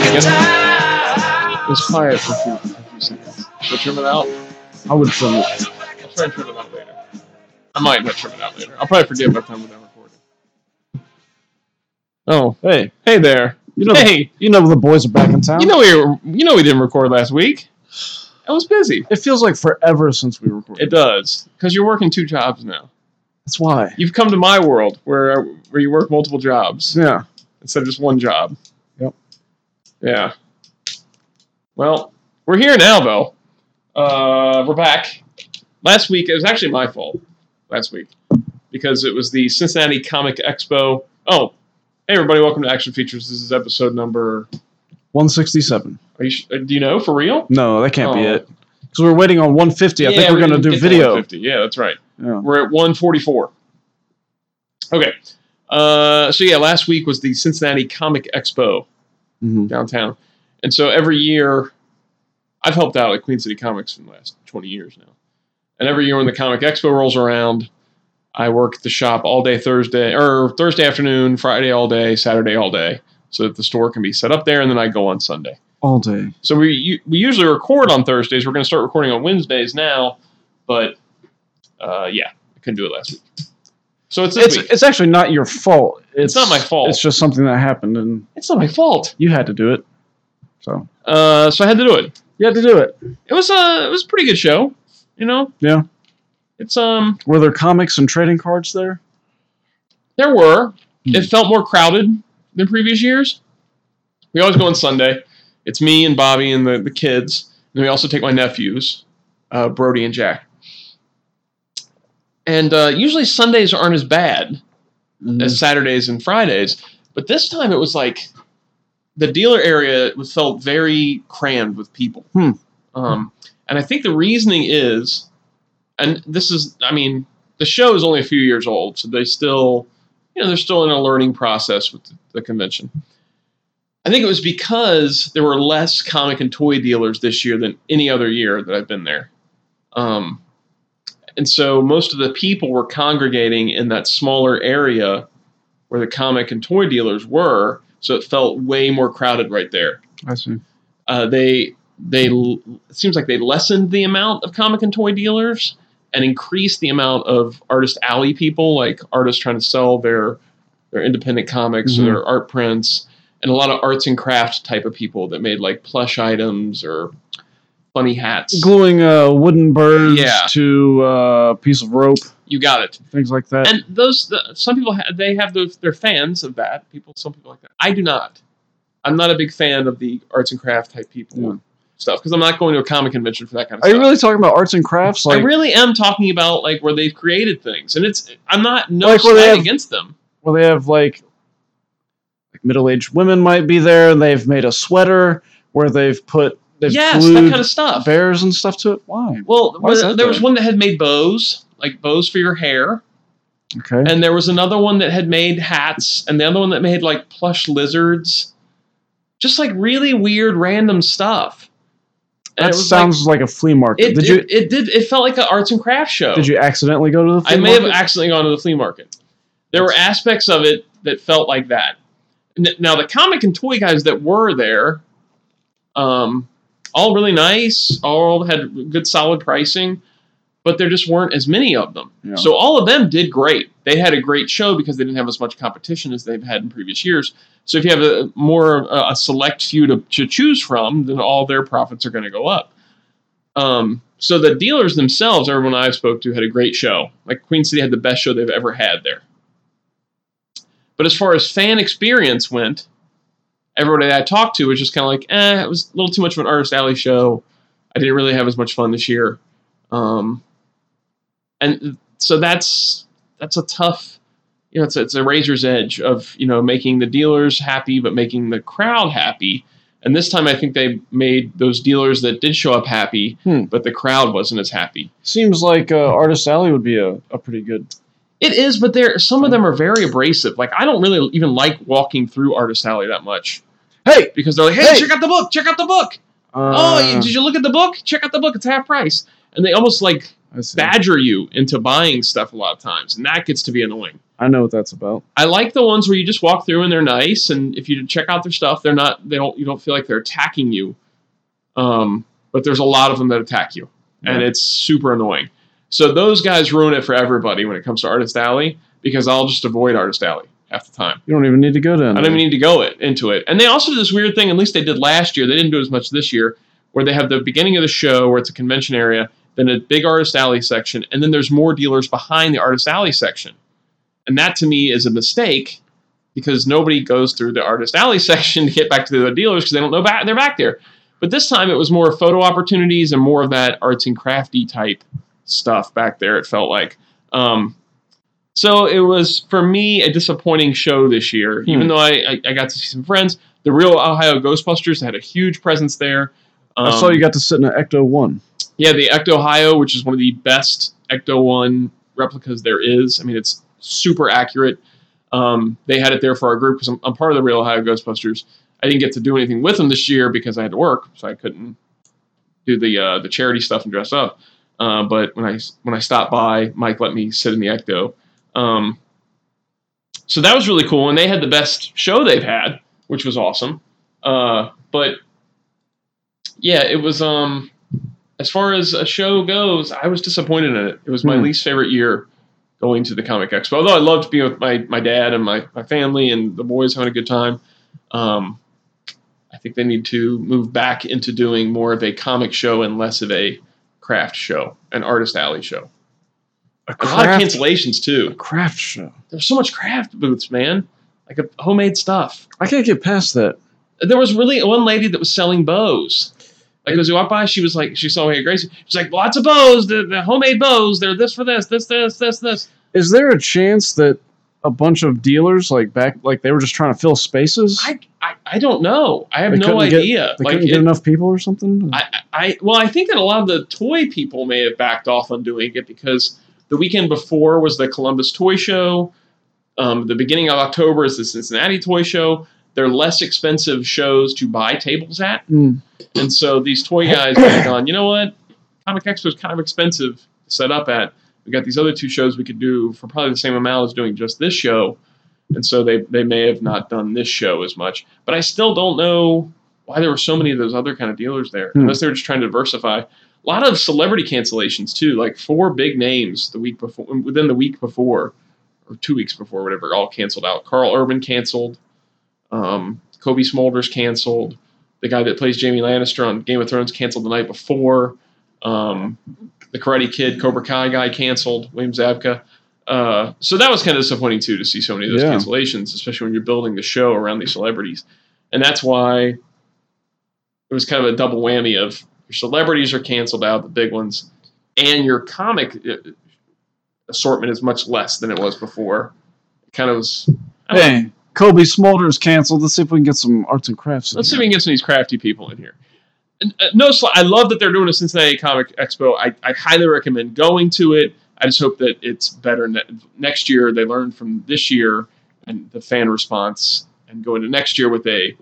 It was quiet for a few, for a few seconds. Should I trim it out? I would trim it. I'll try and trim it out later. I might not trim it out later. I'll probably forget by the time we're done recording. Oh, Hey, hey there. you know, Hey, you know the boys are back in town. you know we were, you know we didn't record last week. I was busy. it feels like forever since we recorded. It does because you're working two jobs now. That's why. You've come to my world where where you work multiple jobs Yeah. instead of just one job. Yep. Yeah. Well, we're here now though. Uh, we're back. Last week it was actually my fault. Last week because it was the Cincinnati Comic Expo. Oh, hey everybody! Welcome to Action Features. This is episode number. 167. Are you? uh, Do you know for real? No, that can't be Oh. it. Because we're waiting on 150. I think we're we going to do video. 150. Yeah, that's right. Yeah. We're at 144. Okay. Uh, so yeah, last week was the Cincinnati Comic Expo hmm downtown, and so every year, I've helped out at Queen City Comics for the last 20 years now, and every year when the Comic Expo rolls around, I work at the shop all day Thursday or Thursday afternoon, Friday all day, Saturday all day, so that the store can be set up there, and then I go on Sunday. All day. So we we usually record on Thursdays. We're going to start recording on Wednesdays now, but uh, yeah, I couldn't do it last week. So it's It's, week. it's actually not your fault. It's, not my fault. It's just something that happened and It's not my fault. you had to do it. So Uh, so I had to do it. you had to do it. It was a it was a pretty good show. You know. Yeah. It's um Were there comics and trading cards there? there were. Hmm. It felt more crowded than previous years. We always go on Sunday. It's me and Bobby and the, the kids. And we also take my nephews, uh, Brody and Jack. And uh, usually Sundays aren't as bad Mhm. as Saturdays and Fridays. But this time it was like the dealer area was felt very crammed with people. Hmm. Um, and I think the reasoning is, and this is, I mean, the show is only a few years old, so they still, you know, they're still in a learning process with the, the convention. I think it was because there were less comic and toy dealers this year than any other year that I've been there. Um, and so most of the people were congregating in that smaller area where the comic and toy dealers were, so it felt way more crowded right there. I see. Uh, they they it seems like they lessened the amount of comic and toy dealers and increased the amount of artist alley people, like artists trying to sell their their independent comics Mhm. or their art prints, and a lot of arts and craft type of people that made like plush items or funny hats. Gluing uh, wooden birds Yeah. to uh, a piece of rope, You got it. things like that. and those the, some people ha- they have those they're fans of that people some people like that i do not i'm not a big fan of the arts and craft type people Yeah. stuff because i'm not going to a comic convention for that kind of Are stuff you really talking about arts and crafts? i really am talking about like where they've created things and it's i'm not no Like where they slight have- against them where they have like, like middle-aged women might be there, and they've made a sweater where they've put they've yes that kind of stuff bears and stuff to it. Why? well Why there- was one that had made bows like bows for your hair Okay. and there was another one that had made hats and the other one that made like plush lizards just like really weird random stuff And that was like- sounds like, a flea market. It did it, you it did. It felt like an arts and crafts show. did you accidentally go to the flea I may have accidentally gone to the flea market. There were aspects of it that felt like that. Now the comic and toy guys that were there, um, all really nice, all had good solid pricing, but there just weren't as many of them. Yeah. So all of them did great. They had a great show because they didn't have as much competition as they've had in previous years. So if you have a more a select few to, to choose from, then all their profits are going to go up. Um, so the dealers themselves, everyone I spoke to, had a great show. Like Queen City had the best show they've ever had there. But as far as fan experience went, everybody that I talked to was just kind of like, eh, it was a little too much of an artist alley show. I didn't really have as much fun this year. Um, and so that's that's a tough, you know, it's it's a razor's edge of you know making the dealers happy but making the crowd happy. And this time, I think they made those dealers that did show up happy, Hmm. but the crowd wasn't as happy. Seems like uh, Artist Alley would be a, a pretty good. It is, but there some of them are very abrasive. Like I don't really even like walking through Artist Alley that much Hey. because they're like, "Hey, Hey! check out the book! Check out the book! Uh, oh, did you look at the book? Check out the book; it's half price." And they almost like badger you into buying stuff a lot of times, and that gets to be annoying. I know what that's about. I like the ones where you just walk through and they're nice, and if you check out their stuff, they're not they don't you don't feel like they're attacking you. Um, but there's a lot of them that attack you, and it's super annoying. So those guys ruin it for everybody when it comes to Artist Alley because I'll just avoid Artist Alley half the time. You don't even need to go to. I don't even need to go it into it. And they also do this weird thing. At least they did last year. They didn't do it as much this year, where they have the beginning of the show where it's a convention area, then a big artist alley section, and then there's more dealers behind the artist alley section. And that to me is a mistake because nobody goes through the artist alley section to get back to the other dealers because they don't know back they're back there. But this time it was more photo opportunities and more of that arts and crafty type stuff back there. It felt like. Um, so it was for me a disappointing show this year, even Hmm. though I, I, I got to see some friends. The real Ohio Ghostbusters had a huge presence there. I saw Um, you got to sit in an Ecto One. yeah, the Ecto Ohio, which is one of the best Ecto One replicas there is. I mean, it's super accurate. Um, they had it there for our group because I'm, I'm part of the Real Ohio Ghostbusters. I didn't get to do anything with them this year because I had to work, so I couldn't do the uh, the charity stuff and dress up. Uh, but when I when I stopped by, Mike let me sit in the Ecto. Um, so that was really cool, and they had the best show they've had, which was awesome. Uh, but yeah, it was um as far as a show goes, I was disappointed in it. It was my Hmm. least favorite year going to the Comic Expo. Although I loved being with my, my dad and my, my family and the boys having a good time. Um, I think they need to move back into doing more of a comic show and less of a craft show, an artist alley show. A A lot of cancellations a too. craft show. There's so much craft booths, man. Like a homemade stuff. I can't get past that. There was really one lady that was selling bows. Like as we walked by, she was like, she saw me at Gracie. She's like, lots of bows, the, the homemade bows. They're this for this, this, this, this, this. Is there a chance that a bunch of dealers like back like they were just trying to fill spaces? I, I, I don't know. I have They no couldn't get- idea. they like, couldn't get enough people or something. I, I, well, I think that a lot of the toy people may have backed off on doing it because the weekend before was the Columbus Toy Show. Um, the beginning of October is the Cincinnati Toy Show. They're less expensive shows to buy tables at. Hmm. And so these toy guys have gone, you know what? Comic Expo is kind of expensive to set up at. We got these other two shows we could do for probably the same amount as doing just this show. And so they, they may have not done this show as much. But I still don't know why there were so many of those other kind of dealers there, Hmm. unless they were just trying to diversify. A lot of celebrity cancellations too, like four big names the week before, within the week before, or two weeks before, whatever, all canceled out. Karl Urban canceled. Um, Cobie Smulders canceled. The guy that plays Jaime Lannister on Game of Thrones canceled the night before. Um, the Karate Kid Cobra Kai guy canceled. William Zabka. Uh, so that was kind of disappointing too to see so many of those Yeah. cancellations, especially when you're building the show around these celebrities. And that's why it was kind of a double whammy of your celebrities are canceled out, the big ones, and your comic uh, assortment is much less than it was before. It kind of was. Don't know. hey, Cobie Smulders canceled. Let's see if we can get some arts and crafts. Let's see if we can get some of these crafty people in here. And, uh, no, I love that they're doing a Cincinnati Comic Expo. I, I highly recommend going to it. I just hope that it's better ne- next year. They learn from this year and the fan response, and go into next year with a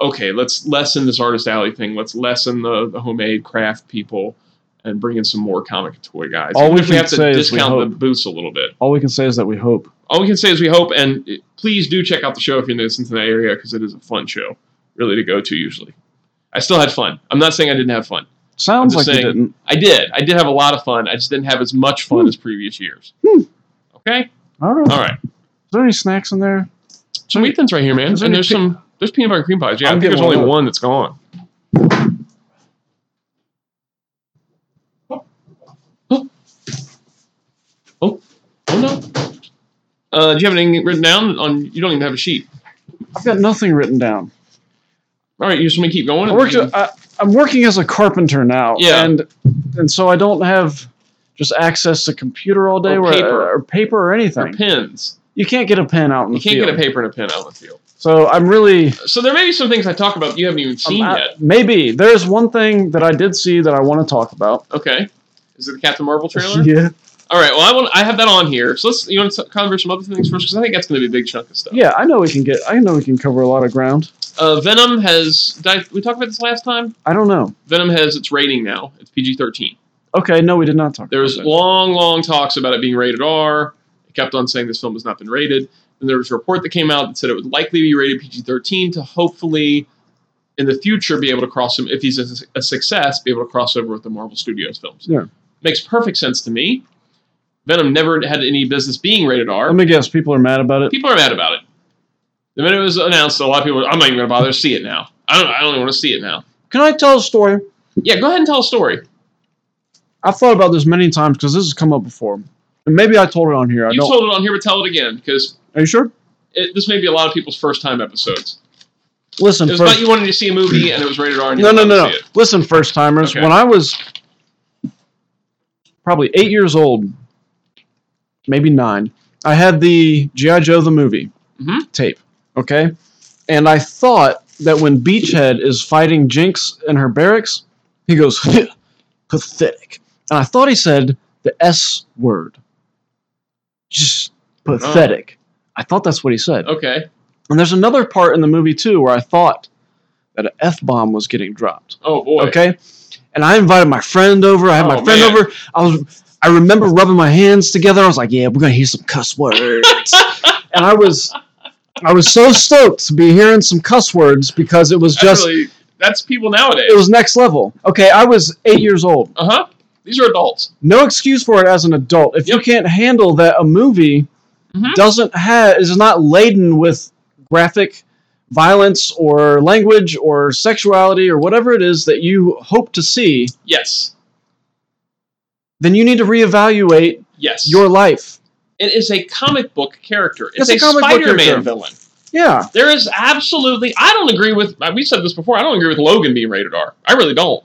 okay. Let's lessen this artist alley thing. Let's lessen the, the homemade craft people and bring in some more comic toy guys. All we we have to say is we discount the booths a little bit All we can say is that we hope. all we can say is we hope, and please do check out the show if you're in the Cincinnati area because it is a fun show, really to go to. Usually, I still had fun. I'm not saying I didn't have fun. Sounds like just you didn't. I did. I did have a lot of fun. I just didn't have as much fun Hmm. as previous years. Hmm. Okay, All right. all right. Is there any snacks in there? Some wheat thins right here, man. Is there And there's some. There's peanut butter and cream pies. Yeah, I'm I think there's getting only one one that's gone. Oh, oh no. Uh, do you have anything written down on? You don't even have a sheet. I've got nothing written down. All right, you just want me to keep going? I worked, I, I'm working as a carpenter now, Yeah. and and so I don't have just access to computer all day Or where- paper. or paper or or anything. pens. You can't get a pen out in You the can't get a paper and a pen out in the field. So I'm really So there may be some things I talk about you haven't even seen I'm- I- yet. maybe there's one thing that I did see that I want to talk about. Okay. Is it the Captain Marvel trailer? yeah, All right. Well, I want I have that on here. So let's you want to cover some other things first because I think that's going to be a big chunk of stuff. yeah, I know we can get. I know we can cover a lot of ground. Uh, Venom has. Did I, we talked about this last time. I don't know. Venom has its rating now. It's PG thirteen. Okay, no, we did not talk. There was about that. long, long talks about it being rated R. It kept on saying this film has not been rated. And there was a report that came out that said it would likely be rated PG-13 to hopefully, in the future, be able to cross him if he's a, a success, be able to cross over with the Marvel Studios films. Yeah. makes perfect sense to me. Venom never had any business being rated R. Let me guess. People are mad about it. people are mad about it. The minute it was announced, a lot of people, were, I'm not even going to bother to see it now. I don't. I don't even want to see it now. Can I tell a story? Yeah, go ahead and tell a story. I've thought about this many times because this has come up before, and maybe I told it on here. I You don't. told it on here, but tell it again because are you sure? it, this may be a lot of people's first time episodes. Listen, It was first, about you wanted to see a movie and it was rated R. And you no, no, no, no. Listen, first timers. Okay. When I was probably eight years old, maybe nine, I had the GI Joe the movie Mhm. tape. Okay, and I thought that when Beachhead is fighting Jinx in her barracks, he goes pathetic, and I thought he said the S word, just pathetic. I thought that's what he said. Okay. And there's another part in the movie too where I thought that an F bomb was getting dropped. Oh boy. Okay. And I invited my friend over. I had my Oh, friend man. over. I was I remember rubbing my hands together. I was like, yeah, we're gonna hear some cuss words. and I was I was so stoked to be hearing some cuss words because it was That's just really, that's people nowadays. it was next level. Okay, I was eight years old. Uh huh. These are adults. No excuse for it as an adult. If you can't handle that a movie Mhm. doesn't have is not laden with graphic violence or language or sexuality or whatever it is that you hope to see, Yes. then you need to reevaluate Yes. your life. it is a comic book character. It's, It's a a, Spider-Man villain. Yeah. There is absolutely. I don't agree with. We said this before. I don't agree with Logan being rated R. I really don't.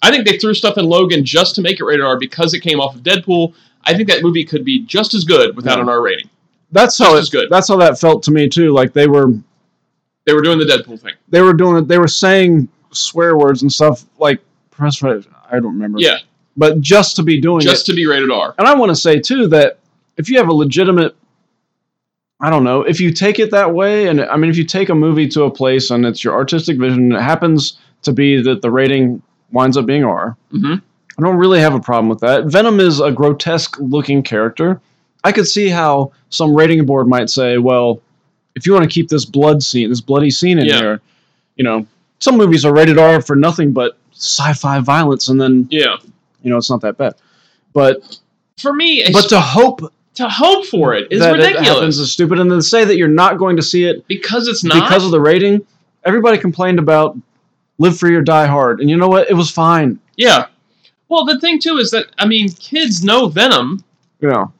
I think they threw stuff in Logan just to make it rated R because it came off of Deadpool. I think that movie could be just as good without Yeah. an R rating. That's how it, as good. That's how that felt to me too. Like they were They were doing the Deadpool thing. they were doing it. They were saying swear words and stuff like press. I don't remember. Yeah, But just to be doing it. just to be rated R. And I want to say too that if you have a legitimate, I don't know, if you take it that way, and I mean, if you take a movie to a place and it's your artistic vision, it happens to be that the rating winds up being R. hmm I don't really have a problem with that. Venom is a grotesque looking character. I could see how some rating board might say, well, if you want to keep this blood scene, this bloody scene in Yeah. here, you know, some movies are rated R for nothing but sci-fi violence, and then Yeah. you know it's not that bad. But For me, but to hope to hope for it is that it ridiculous happens is stupid, and then say that you're not going to see it because it's not. because of the rating. Everybody complained about Live Free or Die Hard, and you know what? It was fine. yeah. Well, the thing too is that I mean, kids know Venom. You know,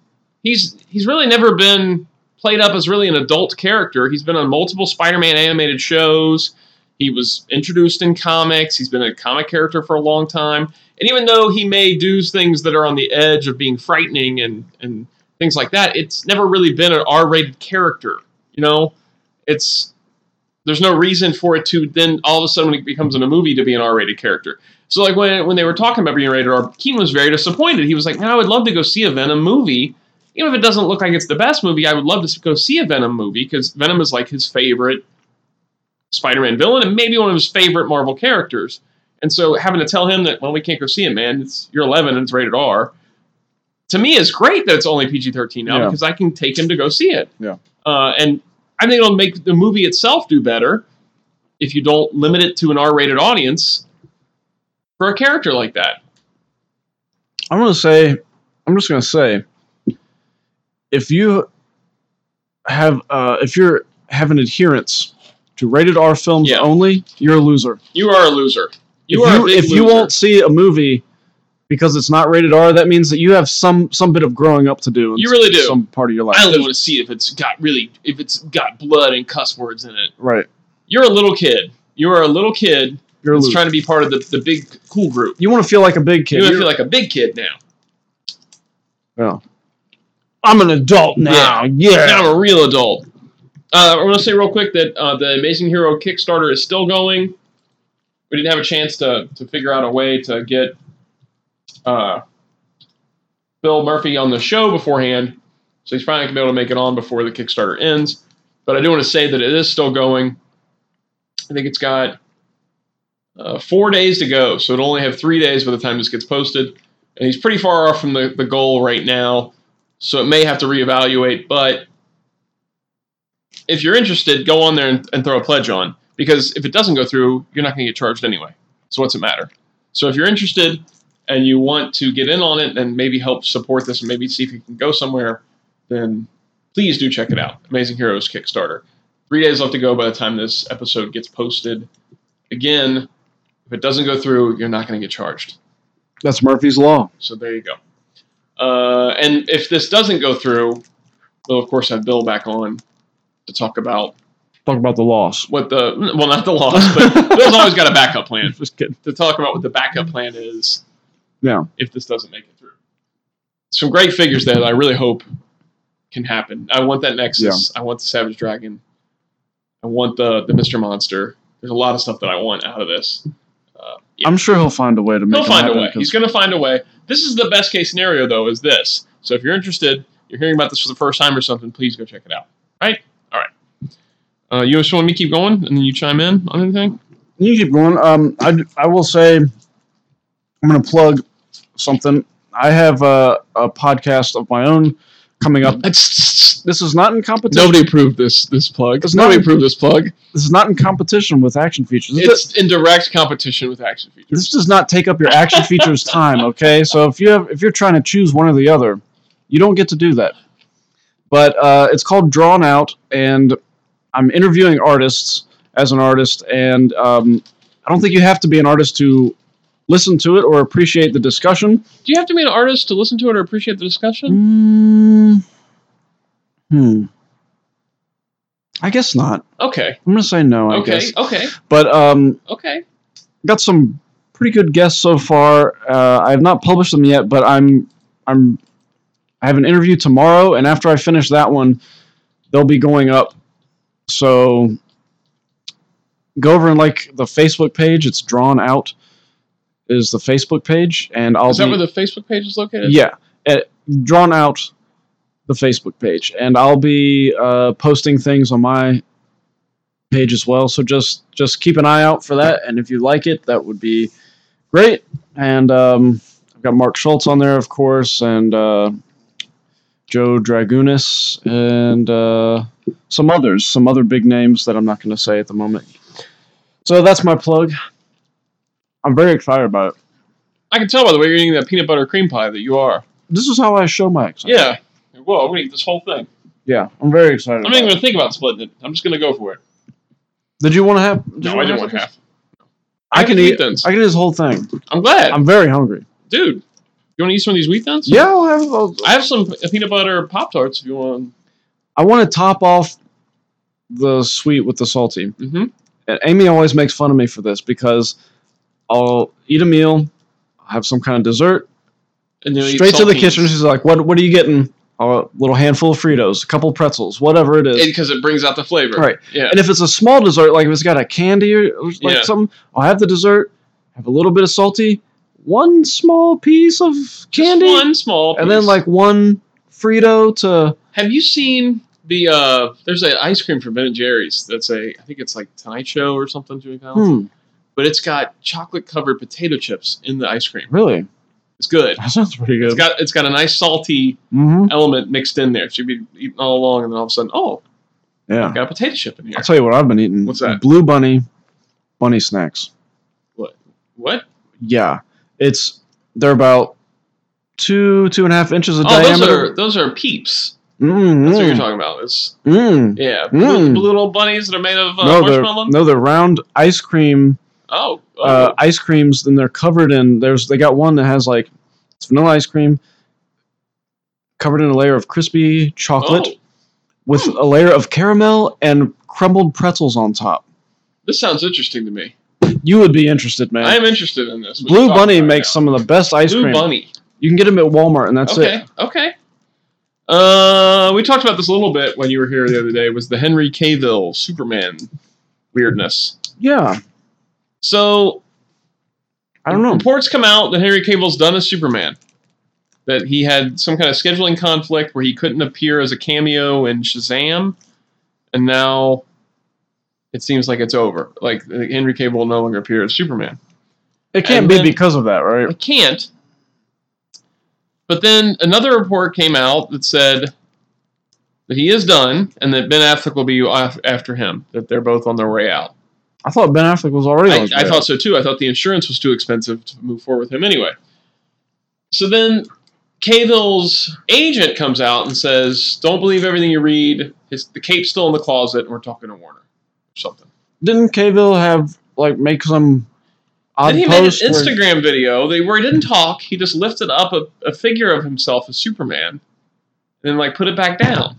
He's he's really never been played up as really an adult character. He's been on multiple Spider-Man animated shows. He was introduced in comics. He's been a comic character for a long time. And even though he may do things that are on the edge of being frightening and and things like that, it's never really been an R-rated character. You know, it's there's no reason for it to then all of a sudden when it becomes in a movie to be an R-rated character. So like when when they were talking about being rated R, Keenan was very disappointed. He was like, "Man, I would love to go see a Venom movie, even if it doesn't look like it's the best movie. I would love to go see a Venom movie because Venom is like his favorite Spider-Man villain and maybe one of his favorite Marvel characters. And so having to tell him that, well, we can't go see it, man. It's you're 11 and it's rated R. To me, is great that it's only PG-13 now Yeah. because I can take him to go see it. Yeah. Uh, and I think it'll make the movie itself do better if you don't limit it to an R-rated audience for a character like that. I'm gonna say, I'm just gonna say, if you have, uh, if you're have an adherence to rated R films Yeah. only, you're a loser. You are a loser. You if are you, if you won't see a movie because it's not rated R, that means that you have some some bit of growing up to do. in You really do. Some part of your life. I only want to see if it's got really if it's got blood and cuss words in it. right. You're a little kid. You are a little kid You're a that's trying to be part of the, the big cool group. you want to feel like a big kid. You want to feel like a big kid now. Yeah. I'm an adult now. Yeah. Now I'm a real adult. Uh, I want to say real quick that uh, the Amazing Hero Kickstarter is still going. We didn't have a chance to, to figure out a way to get uh, Bill Murphy on the show beforehand, so he's finally going to be able to make it on before the Kickstarter ends. But I do want to say that it is still going. I think it's got uh, four days to go, so it'll only have three days by the time this gets posted. and he's pretty far off from the, the goal right now, so it may have to reevaluate. But if you're interested, go on there and, and throw a pledge on because if it doesn't go through, you're not going to get charged anyway. So what's it matter? So if you're interested and you want to get in on it and maybe help support this and maybe see if you can go somewhere, then please do check it out. Amazing Heroes Kickstarter. Three days left to go by the time this episode gets posted. Again, if it doesn't go through, you're not going to get charged. That's Murphy's Law. So there you go. Uh, and if this doesn't go through, we'll of course have Bill back on to talk about Talk about the loss. what the well, not the loss, but Bill's always got a backup plan Just kidding. to talk about what the backup plan is Yeah. if this doesn't make it through. Some great figures there that I really hope can happen. I want that Nexus. I want the Savage Dragon. I want the the Mr. Monster. There's a lot of stuff that I want out of this. Uh, yeah. I'm sure he'll find a way to make it. He'll find a happen way. 'cause- He's going to find a way. This is the best case scenario, though, is this. So if you're interested, you're hearing about this for the first time or something, please go check it out. Right? All right. Uh, you just want me to keep going and then you chime in on anything? You keep going. Um, I, I will say, I'm going to plug something. I have a, a podcast of my own coming up. This is not in competition. Nobody approved this this plug. It's Nobody not- approved this plug. This is not in competition with action features. This, It's in direct competition with action features. this does not take up your action features time. Okay, so if you have if you're trying to choose one or the other, you don't get to do that. But uh, it's called Drawn Out, and I'm interviewing artists as an artist, and um, I don't think you have to be an artist to listen to it or appreciate the discussion. Do you have to be an artist to listen to it or appreciate the discussion? Mm, hmm. I guess not. Okay. I'm gonna say no. I Okay. guess. Okay. But um, Okay. got some pretty good guests so far. Uh, I have not published them yet, but I'm I'm I have an interview tomorrow, and after I finish that one, they'll be going up. So go over and like the Facebook page. It's drawn out. Is the Facebook page, and I'll Is that be where the Facebook page is located? yeah, uh, drawn out the Facebook page, and I'll be uh, posting things on my page as well. So just just keep an eye out for that, and if you like it, that would be great. And um, I've got Mark Schultz on there, of course, and uh, Joe Dragunis, and uh, some others, some other big names that I'm not going to say at the moment. So that's my plug. I'm very excited about it. I can tell by the way you're eating that peanut butter cream pie that you are. This is how I show my excitement. Yeah. Well, I'm gonna eat this whole thing. Yeah, I'm very excited. I'm not even gonna think about splitting it. I'm just gonna go for it. Did you want to have? did No, I didn't want half. I can have eat. thins. I can eat this whole thing. I'm glad, I'm very hungry. dude. You want to eat some of these wheat thins? Yeah, I'll have. I'll, I have some peanut butter pop tarts if you want. I want to top off the sweet with the salty. Mm-hmm. And Amy always makes fun of me for this because I'll eat a meal, have some kind of dessert, And then straight to the kitchen. She's like, "What? What are you getting?" A little handful of Fritos, a couple pretzels, whatever it is. because it brings out the flavor. Right. Yeah. And if it's a small dessert, like if it's got a candy or like Yeah. something, I'll have the dessert, have a little bit of salty, one small piece of Just candy, one small. and then like one Frito to. Have you seen the? uh There's an ice cream from Ben and Jerry's. That's a. I think it's like Tonight Show or something. Hmm, But it's got chocolate covered potato chips in the ice cream. really? It's good. That sounds pretty It's good. got it's got a nice salty hmm element mixed in there. So you'd be eating all along, and then all of a sudden, oh, Yeah. I've got a potato chip in here. I'll tell you what I've been eating. What's that? Blue Bunny bunny snacks. What? What? Yeah. It's they're about two, two and a half inches of Oh, those diameter. are those are peeps. Mm, That's what you're talking about. It's mm. yeah, Mm. blue, blue little bunnies that are made of uh, no, they're marshmallow. no, they're round ice cream Oh, oh. uh, ice creams, and they're covered in. There's they got one that has like it's vanilla ice cream, covered in a layer of crispy chocolate Oh, with a layer of caramel and crumbled pretzels on top. this sounds interesting to me. You would be interested, man. I am interested in this. Blue Bunny makes now. some of the best ice Blue cream. Bunny. You can get them at Walmart, and that's okay, it. Okay. Okay. Uh, we talked about this a little bit when you were here the other day. Was the Henry Cavill Superman weirdness? Yeah, So I don't know. Reports come out that Henry Cavill's done as Superman. That he had some kind of scheduling conflict where he couldn't appear as a cameo in Shazam, and now it seems like it's over. Like uh, Henry Cavill will no longer appear as Superman. It can't and be then- because of that, right? It can't. but then another report came out that said that he is done and that Ben Affleck will be after him. That they're both on their way out. I thought Ben Affleck was already. on I, his I thought so too. I thought the insurance was too expensive to move forward with him anyway. So then Cavill's agent comes out and says, "Don't believe everything you read. His, the cape's still in the closet, and we're talking to Warner or something." Didn't Cavill have like make some odd then he made an where- Instagram video they, where he didn't talk. He just lifted up a, a figure of himself as Superman, and then like put it back down.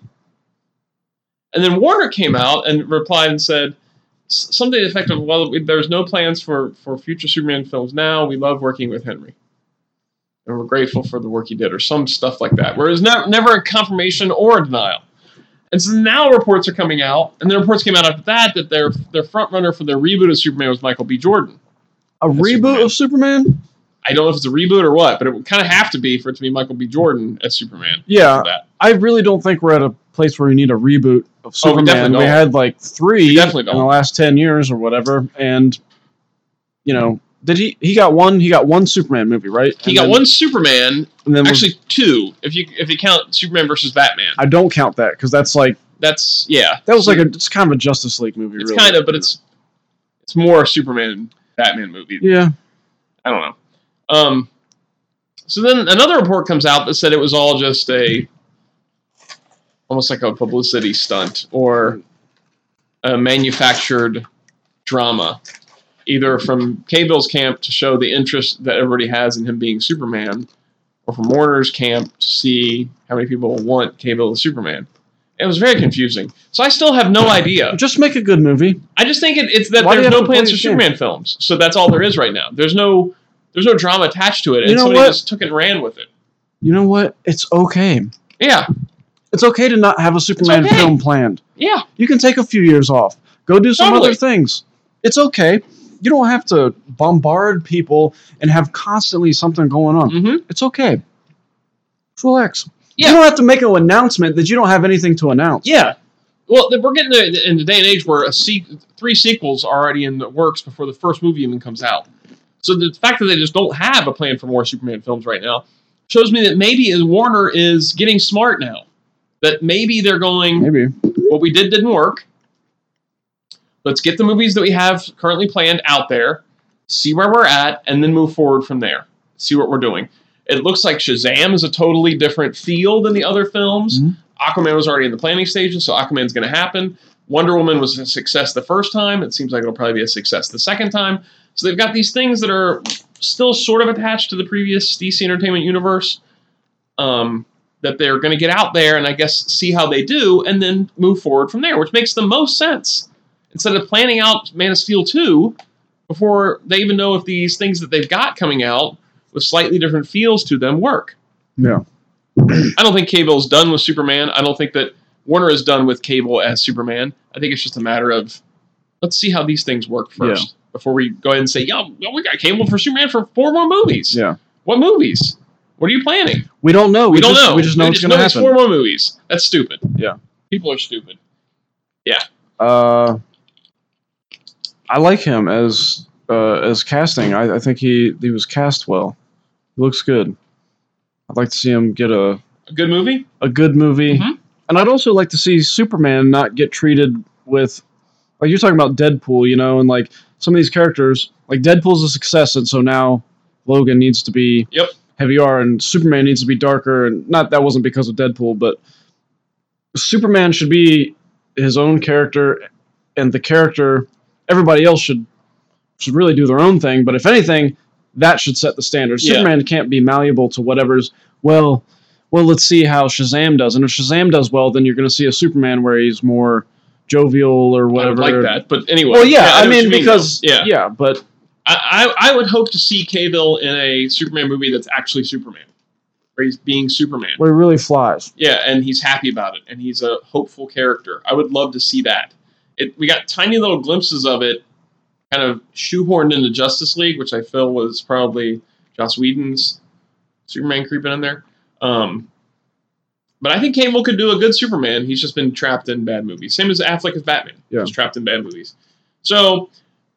And then Warner came out and replied and said something to the effect of, "Well, we- there's no plans for for future Superman films now. We love working with Henry, and we're grateful for the work he did," or some stuff like that. Where it's never never a confirmation or a denial. And so now reports are coming out, and the reports came out after that that their their front runner for their reboot of Superman was Michael B. Jordan. a reboot Superman. of Superman. I don't know if it's a reboot or what, but it would kind of have to be for it to be Michael B. Jordan as Superman. Yeah. I really don't think we're at a place where we need a reboot of Oh, we Superman. definitely we had like three in the last ten years or whatever, and you know, did he? He got one. He got one Superman movie, right? He And got then- one Superman, and then actually two, if you if you count Superman versus Batman. I don't count that because that's like That's yeah. that was like a it's kind of a Justice League movie. It's really. kind of, but it's it's more a Superman Batman movie. yeah. I don't know. Um, so then another report comes out that said it was all just a almost like a publicity stunt or a manufactured drama, either from Cavill's camp to show the interest that everybody has in him being Superman, or from Warner's camp to see how many people want Cable as Superman. It was very confusing. So I still have no idea. Just make a good movie. I just think it, it's that Why there's no plans for game? Superman films. So that's all there is right now. There's no there's no drama attached to it, and You know somebody what? just took it and ran with it. You know what? It's okay. Yeah, It's okay to not have a Superman okay. film planned. yeah, You can take a few years off. Go do some Totally. other things. It's okay. You don't have to bombard people and have constantly something going on. hmm It's okay. Relax. Yeah. You don't have to make an announcement that you don't have anything to announce. yeah. Well, we're getting to, in the day and age where a se- three sequels are already in the works before the first movie even comes out. So the fact that they just don't have a plan for more Superman films right now shows me that maybe Warner is getting smart now. That maybe they're going. Maybe. what we did didn't work. Let's get the movies that we have currently planned out there, see where we're at, and then move forward from there. See what we're doing. It looks like Shazam is a totally different feel than the other films. Mhm. Aquaman was already in the planning stages, so Aquaman's going to happen. Wonder Woman was a success the first time. It seems like it'll probably be a success the second time. So they've got these things that are still sort of attached to the previous DC Entertainment universe. Um, that they're going to get out there and I guess see how they do and then move forward from there, which makes the most sense. Instead of planning out Man of Steel 2 before they even know if these things that they've got coming out with slightly different feels to them work. Yeah. I don't think Cavill's done with Superman. I don't think that Warner is done with Cavill as Superman. I think it's just a matter of let's see how these things work first before we go ahead and say, yeah, well, we got Cable for Superman for four more movies. Yeah. What movies? What are you planning? We don't know. We, We, don't just, know. We just know it's going to happen. four more movies. That's stupid. Yeah. People are stupid. Yeah. Uh, I like him as uh, as casting. I, I think he he was cast well. He looks good. I'd like to see him get a A good movie? a good movie, Mhm. and I'd also like to see Superman not get treated with like you're talking about Deadpool, you know, and like some of these characters. Like Deadpool's a success, and so now Logan needs to be Yep. Heavy R, and Superman needs to be darker. And not that wasn't because of Deadpool, but Superman should be his own character, and the character everybody else should should really do their own thing. But if anything, that should set the standard. Yeah. Superman can't be malleable to whatever's well. Well, let's see how Shazam does, and if Shazam does well, then you're going to see a Superman where he's more jovial or I whatever. like that. But anyway. Well, yeah, I, know what mean because yeah. yeah, but I, I, I would hope to see Cavill in a Superman movie that's actually Superman. Where he's being Superman. where he really flies. Yeah, and he's happy about it, and he's a hopeful character. I would love to see that. It, we got tiny little glimpses of it, kind of shoehorned into Justice League, which I feel was probably Joss Whedon's Superman creeping in there. Um, but I think Cavill could do a good Superman. He's just been trapped in bad movies. Same as Affleck as Batman. Yeah. He's trapped in bad movies. So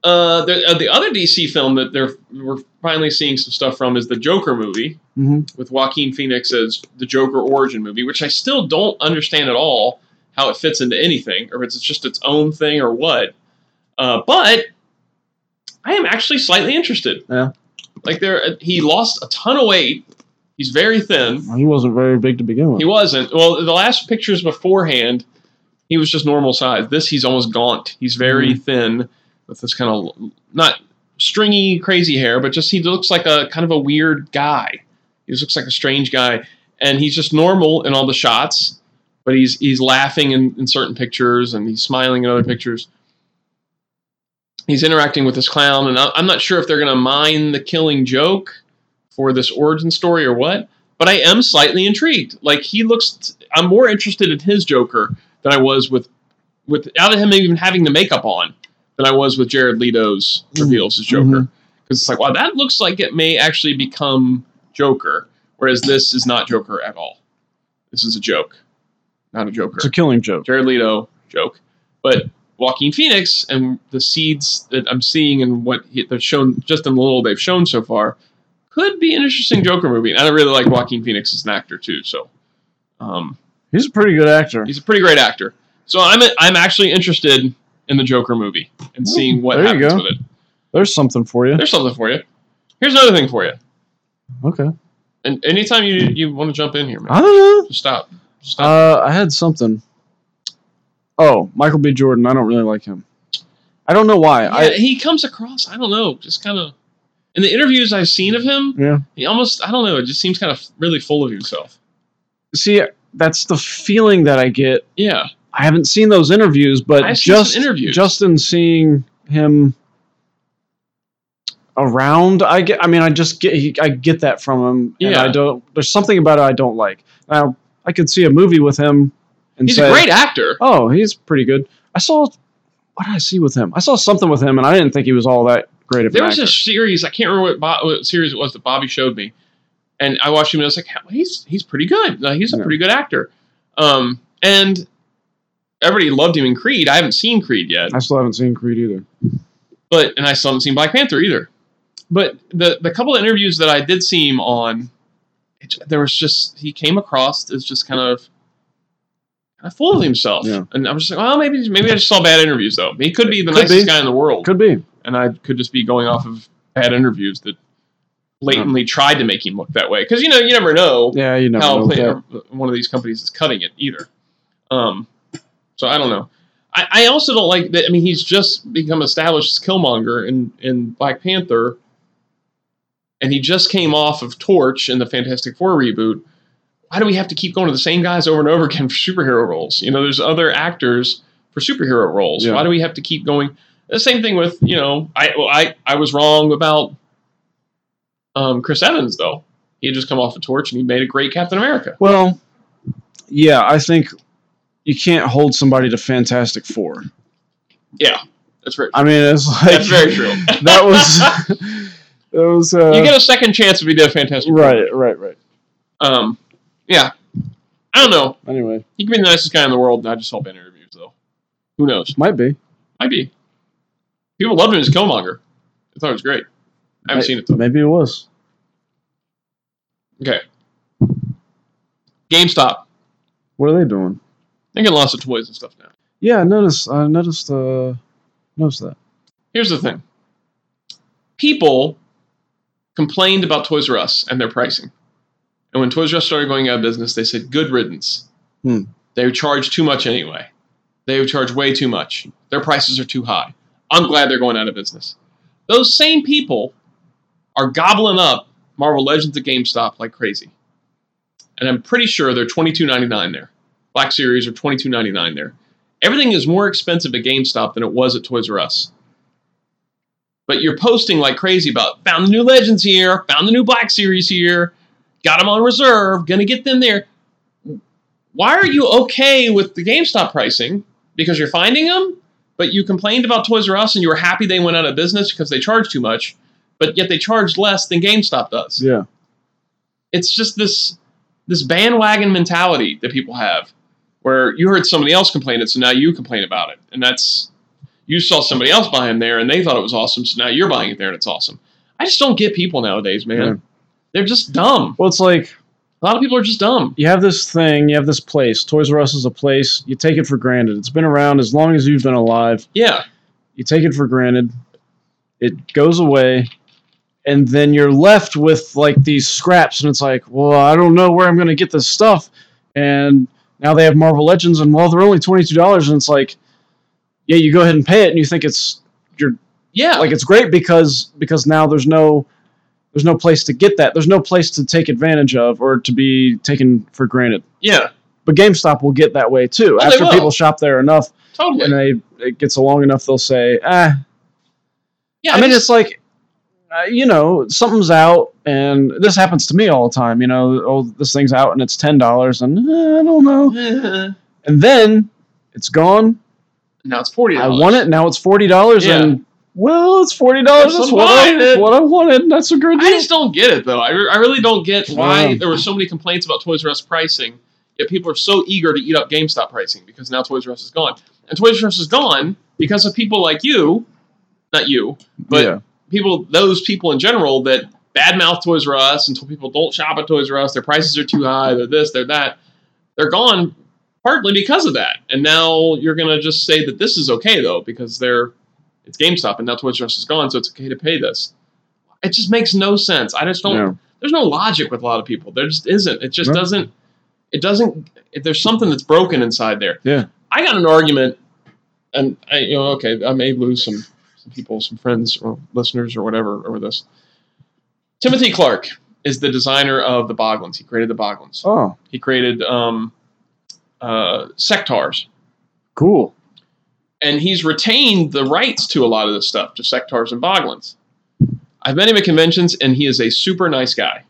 Uh, the, uh, the other DC film that they're we're finally seeing some stuff from is the Joker movie hmm with Joaquin Phoenix as the Joker origin movie, which I still don't understand at all how it fits into anything, or if it's just its own thing or what. Uh, but I am actually slightly interested. Yeah. Like there, he lost a ton of weight. He's very thin. He wasn't very big to begin with. He wasn't. Well, the last pictures beforehand, he was just normal size. This, he's almost gaunt. He's very thin with this kind of not stringy, crazy hair, but just he looks like a kind of a weird guy. He just looks like a strange guy, and he's just normal in all the shots. But he's he's laughing in, in certain pictures, and he's smiling in other mm-hmm. pictures. He's interacting with this clown, and I- I'm not sure if they're going to mine the killing joke for this origin story or what. But I am slightly intrigued. Like he looks, I'm more interested in his Joker than I was with, without him even having the makeup on, than I was with Jared Leto's reveals as Joker. Because it's like, wow, that looks like it may actually become Joker, whereas this is not Joker at all. This is a joke, not a Joker. It's a killing joke. Jared Leto joke, but Joaquin Phoenix and the seeds that I'm seeing and what he, they've shown just in the little they've shown so far could be an interesting Joker movie. And I really like Joaquin Phoenix as an actor too, so um, He's a pretty good actor. he's a pretty great actor. So I'm I'm actually interested in the Joker movie and seeing what there happens with it. There's something for you. There's something for you. Here's another thing for you. Okay. And anytime you you want to jump in here, man, I don't know. just stop. Just stop. Uh, I had something. Oh, Michael B. Jordan. I don't really like him. I don't know why. yeah, I he comes across. I don't know, just kind of. In the interviews I've seen of him, yeah. he almost I don't know. It just seems kind of really full of himself. See, that's the feeling that I get. Yeah, I haven't seen those interviews, but I've just interviews. just in seeing him around, I get. I mean, I just get. He, I get that from him. and Yeah. I don't. There's something about it I don't like. Now, I could see a movie with him and he's say, a great actor. "Oh, he's pretty good." I saw. What did I see with him? I saw something with him, and I didn't think he was all that great of an There was a series I can't remember what, what series it was that Bobby showed me, and I watched him and I was like, he's he's pretty good. Like, he's a Yeah. pretty good actor. Um, and everybody loved him in Creed. I haven't seen Creed yet, I still haven't seen Creed either. but and I still haven't seen Black Panther either. But the the couple of interviews that I did see him on, it, there was just he came across as just kind of kind of full of himself, Yeah. and I was just like, well, maybe maybe I just saw bad interviews though. He could be the Could nicest be. guy in the world, Could be. and I could just be going off of bad interviews that blatantly tried to make him look that way. Because you know you never know Yeah, you never how know. Yeah. one of these companies is cutting it either. Um, so I don't know. I, I also don't like that. I mean, he's just become established as Killmonger in in Black Panther, and he just came off of Torch in the Fantastic Four reboot. Why do we have to keep going to the same guys over and over again for superhero roles? You know, there's other actors for superhero roles. Yeah. Why do we have to keep going? The same thing with you know, I well, I I was wrong about um, Chris Evans though. He had just come off of Torch and he made a great Captain America. Well, yeah, I think you can't hold somebody to Fantastic Four. Yeah, that's very. I mean, it's like That's very true. that was that was uh, you get a second chance if you did a fantastic. Four. right, right, right. Um. Yeah. I don't know. Anyway, He could be the nicest guy in the world, and I just saw bad interviews though. Who knows? might be. Might be. People loved him as Killmonger. I thought it was great. I haven't May- seen it though. Maybe it was. Okay. GameStop. What are they doing? They get lots of toys and stuff now. Yeah, I noticed. I noticed. Uh, noticed that. Here's the thing. People complained about Toys R Us and their pricing. And when Toys R Us started going out of business, they said, good riddance. Hmm. They charge too much anyway. They charge way too much. Their prices are too high. I'm glad they're going out of business. Those same people are gobbling up Marvel Legends at GameStop like crazy. And I'm pretty sure they're $22.99 there. Black Series are $22.99 there. Everything is more expensive at GameStop than it was at Toys R Us but you're posting like crazy about found the new legends here, found the new Black Series here, got them on reserve, gonna get them there. Why are you okay with the GameStop pricing? Because you're finding them, but you complained about Toys R Us and you were happy they went out of business because they charged too much, but yet they charge less than GameStop does. Yeah. It's just this this bandwagon mentality that people have, where you heard somebody else complain it, so now you complain about it, and that's You saw somebody else buy them there, and they thought it was awesome. So now you're buying it there, and it's awesome. I just don't get people nowadays, man. Yeah. They're just dumb. Well, it's like A lot of people are just dumb. you have this thing, you have this place. Toys R Us is a place. You take it for granted. It's been around as long as you've been alive. Yeah, You take it for granted. It goes away. And then you're left with like these scraps, and it's like, well, I don't know where I'm going to get this stuff. And now they have Marvel Legends, and well, they're only $22. And it's like, yeah, you go ahead and pay it, and you think it's you're yeah. like it's great because because now there's no there's no place to get that. There's no place to take advantage of or to be taken for granted. yeah, But GameStop will get that way too. Oh, After people shop there enough totally. and they it gets along enough, they'll say, ah. yeah, I mean, it's like, uh, you know, something's out, and this happens to me all the time. You know, oh, this thing's out and it's ten dollars, and eh, I don't know, and then it's gone. now it's forty. I want it now. It's forty dollars, Yeah. and well, it's forty dollars. That's what I, it. what I wanted. That's a good I just don't get it though. I, re- I really don't get why Wow. there were so many complaints about Toys R Us pricing. Yet people are so eager to eat up GameStop pricing because now Toys R Us is gone, and Toys R Us is gone because of people like you, not you, but yeah. People, those people in general that badmouth Toys R Us and told people don't shop at Toys R Us. Their prices are too high. They're this. They're that. They're gone partly because of that. And now you're gonna just say that this is okay though because they're it's GameStop and now Toys R Us is gone, so it's okay to pay this. It just makes no sense. I just don't. There's no logic with a lot of people. There just isn't. It just No. doesn't. It doesn't. If there's something that's broken inside there. Yeah. I got an argument, and I, you know, okay, I may lose some some people, some friends or listeners or whatever over this. Timothy Clarke is the designer of the Boglins. He created the Boglins. Oh, He created um, uh, Sectaurs, cool. and he's retained the rights to a lot of this stuff, to Sectaurs and Boglins. I've met him at conventions, and he is a super nice guy,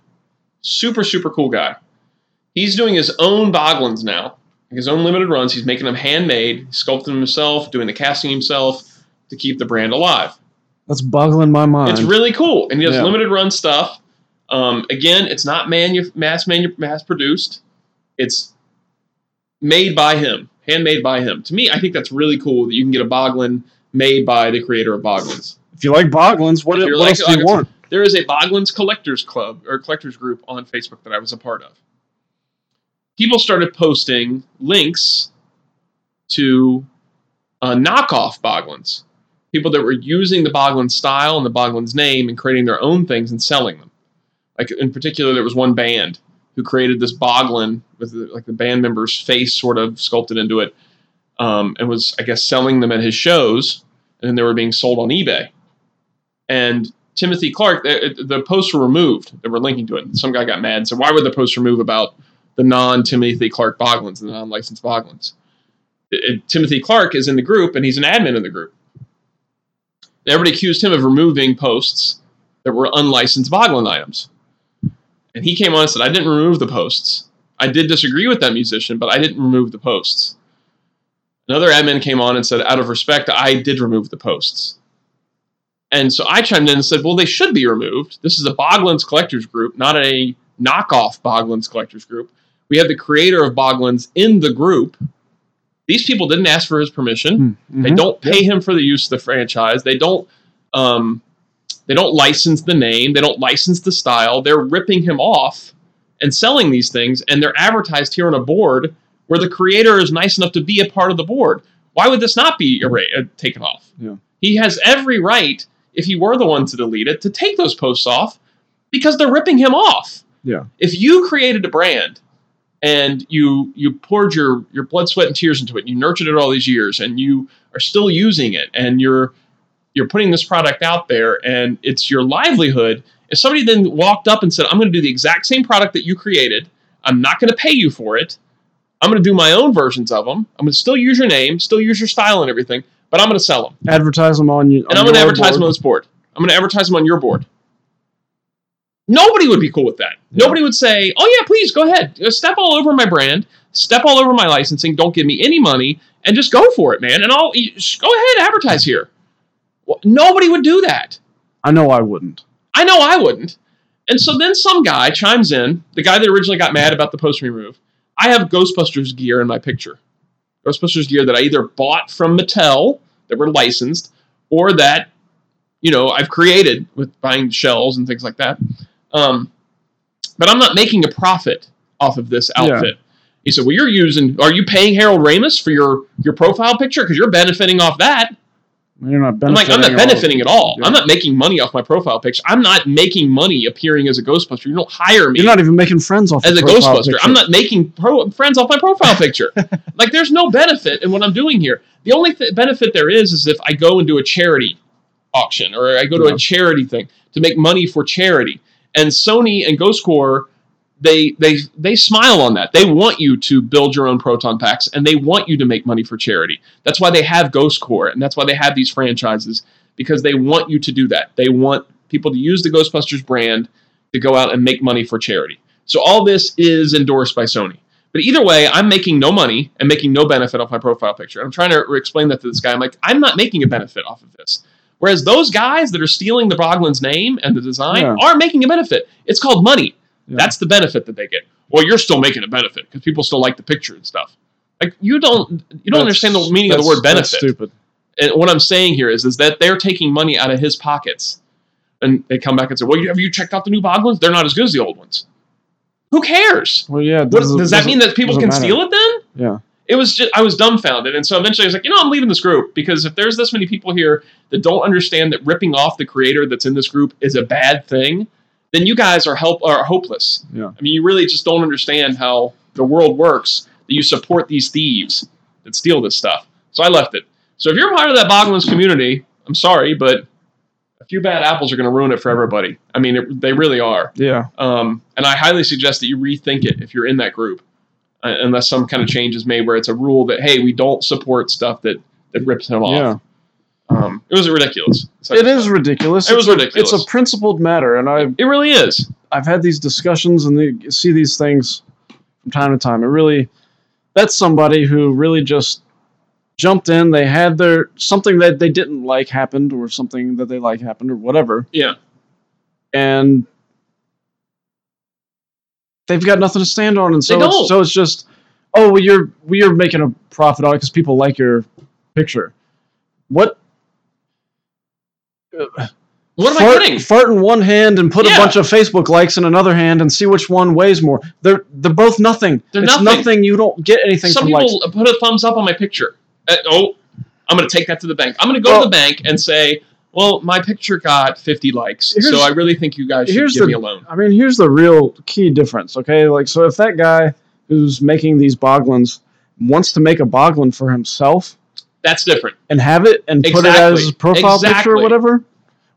super super cool guy. He's doing his own Boglins now, his own limited runs. He's making them handmade, sculpting them himself, doing the casting himself to keep the brand alive. That's boggling my mind. It's really cool, and he does Yeah. limited run stuff. Um, again, it's not manu- mass manu- mass produced. It's made by him, handmade by him. To me, I think that's really cool that you can get a Boglin made by the creator of Boglins. if you like Boglins, what, If what you're else do you want? There is a Boglins collectors club or collectors group on Facebook that I was a part of. People started posting links to uh, knockoff Boglins. People that were using the Boglin style and the Boglin's name and creating their own things and selling them. Like in particular, there was one band who created this Boglin with the, like the band member's face sort of sculpted into it, um, and was I guess selling them at his shows, and then they were being sold on eBay. And Timothy Clarke, the, the posts were removed. They were linking to it. Some guy got mad and said, "Why would the post remove about the non-Timothy Clarke Boglins, and the non-licensed Boglins?" It- it- Timothy Clarke is in the group, and he's an admin in the group. Everybody accused him of removing posts that were unlicensed Boglin items, and he came on and said, "I didn't remove the posts. I did disagree with that musician, but I didn't remove the posts." Another admin came on and said, "Out of respect, I did remove the posts." And so I chimed in and said, well, they should be removed. This is a Boglins collectors group, not a knockoff Boglins collectors group. We have the creator of Boglins in the group. These people didn't ask for his permission. They Mhm. don't pay him for the use of the franchise. They don't um, they don't license the name. They don't license the style. They're ripping him off and selling these things, and they're advertised here on a board where the creator is nice enough to be a part of the board. Why would this not be erra- uh, taken off? Yeah. He has every right, if he were the one to delete it, to take those posts off because they're ripping him off. Yeah. If you created a brand and you you poured your your blood, sweat, and tears into it, and you nurtured it all these years, and you are still using it, and you're you're putting this product out there, and it's your livelihood. If somebody then walked up and said, "I'm going to do the exact same product that you created. I'm not going to pay you for it. I'm going to do my own versions of them. I'm going to still use your name, still use your style and everything, but I'm going to sell them, Advertise them on you. and I'm going to advertise them on this board. I'm going to advertise them on your board." Nobody would be cool with that. Nobody would say, "Oh yeah, please go ahead, Uh, step all over my brand, step all over my licensing. Don't give me any money, and just go for it, man. And I'll go ahead, advertise here." Well, nobody would do that. I know I wouldn't. I know I wouldn't. And so then some guy chimes in, the guy that originally got mad about the post remove. I have Ghostbusters gear in my picture. Ghostbusters gear that I either bought from Mattel that were licensed or that you know I've created with buying shells and things like that. Um, but I'm not making a profit off of this Yeah. outfit. He said, "Well, you're using. Are you paying Harold Ramis for your your profile picture? Because you're benefiting off that." You're not I'm like, I'm not all- benefiting at all. Yeah. I'm not making money off my profile picture. I'm not making money appearing as a Ghostbuster. You don't hire me You're not even making friends off as a Ghostbuster. picture. I'm not making pro- friends off my profile picture. like, there's no benefit in what I'm doing here. The only th- benefit there is is if I go and do a charity auction or I go to Yeah. a charity thing to make money for charity. And Sony and Ghost Corps, they they they smile on that. They want you to build your own proton packs and they want you to make money for charity. That's why they have Ghost Corps and that's why they have these franchises because they want you to do that. They want people to use the Ghostbusters brand to go out and make money for charity. So all this is endorsed by Sony. But either way, I'm making no money and making no benefit off my profile picture. I'm trying to explain that to this guy. I'm like, I'm not making a benefit off of this. Whereas those guys that are stealing the Boglin's name and the design Yeah. are making a benefit. It's called money. Yeah. That's the benefit that they get. Well, you're still making a benefit because people still like the picture and stuff. Like you don't you don't That's- understand the meaning of the word that's benefit stupid. and what I'm saying here is, is that they're taking money out of his pockets, and they come back and say, "Well, have you checked out the new Boglins? They're not as good as the old ones." Who cares? Well, yeah. What, does does that mean that people can steal it then? Yeah. It was just I was dumbfounded, and so eventually I was like, you know, I'm leaving this group because if there's this many people here that don't understand that ripping off the creator that's in this group is a bad thing, then you guys are help are hopeless. Yeah. I mean, you really just don't understand how the world works. That you support these thieves that steal this stuff. So I left it. So if you're part of that Boglins community, I'm sorry, but a few bad apples are going to ruin it for everybody. I mean, it, they really are. Yeah. Um, and I highly suggest that you rethink it if you're in that group, unless some kind of change is made where it's a rule that hey, we don't support stuff that that rips him Yeah. off. Um, it was ridiculous. It is ridiculous. It was ridiculous. It's a principled matter, and I It really is. I've had these discussions and they see these things from time to time. It really, that's somebody who really just jumped in. They had their something that they didn't like happened, or something that they like happened, or whatever, Yeah. and they've got nothing to stand on. And so, it's, so it's just, oh, well, you're well, you're making a profit on it because people like your picture. What? What am fart, I getting? Fart in one hand and put Yeah. a bunch of Facebook likes in another hand and see which one weighs more. They're they're both nothing. They're it's nothing. You don't get anything Some people likes. put a thumbs up on my picture. Uh, oh, I'm going to take that to the bank. I'm going to go Well- to the bank and say, well, my picture got 50 likes, Here's- so I really think you guys should give the- me a loan. I mean, here's the real key difference. Okay, like so, if that guy who's making these boglins wants to make a boglin for himself That's different. and have it and put it as Exactly. his profile picture or whatever,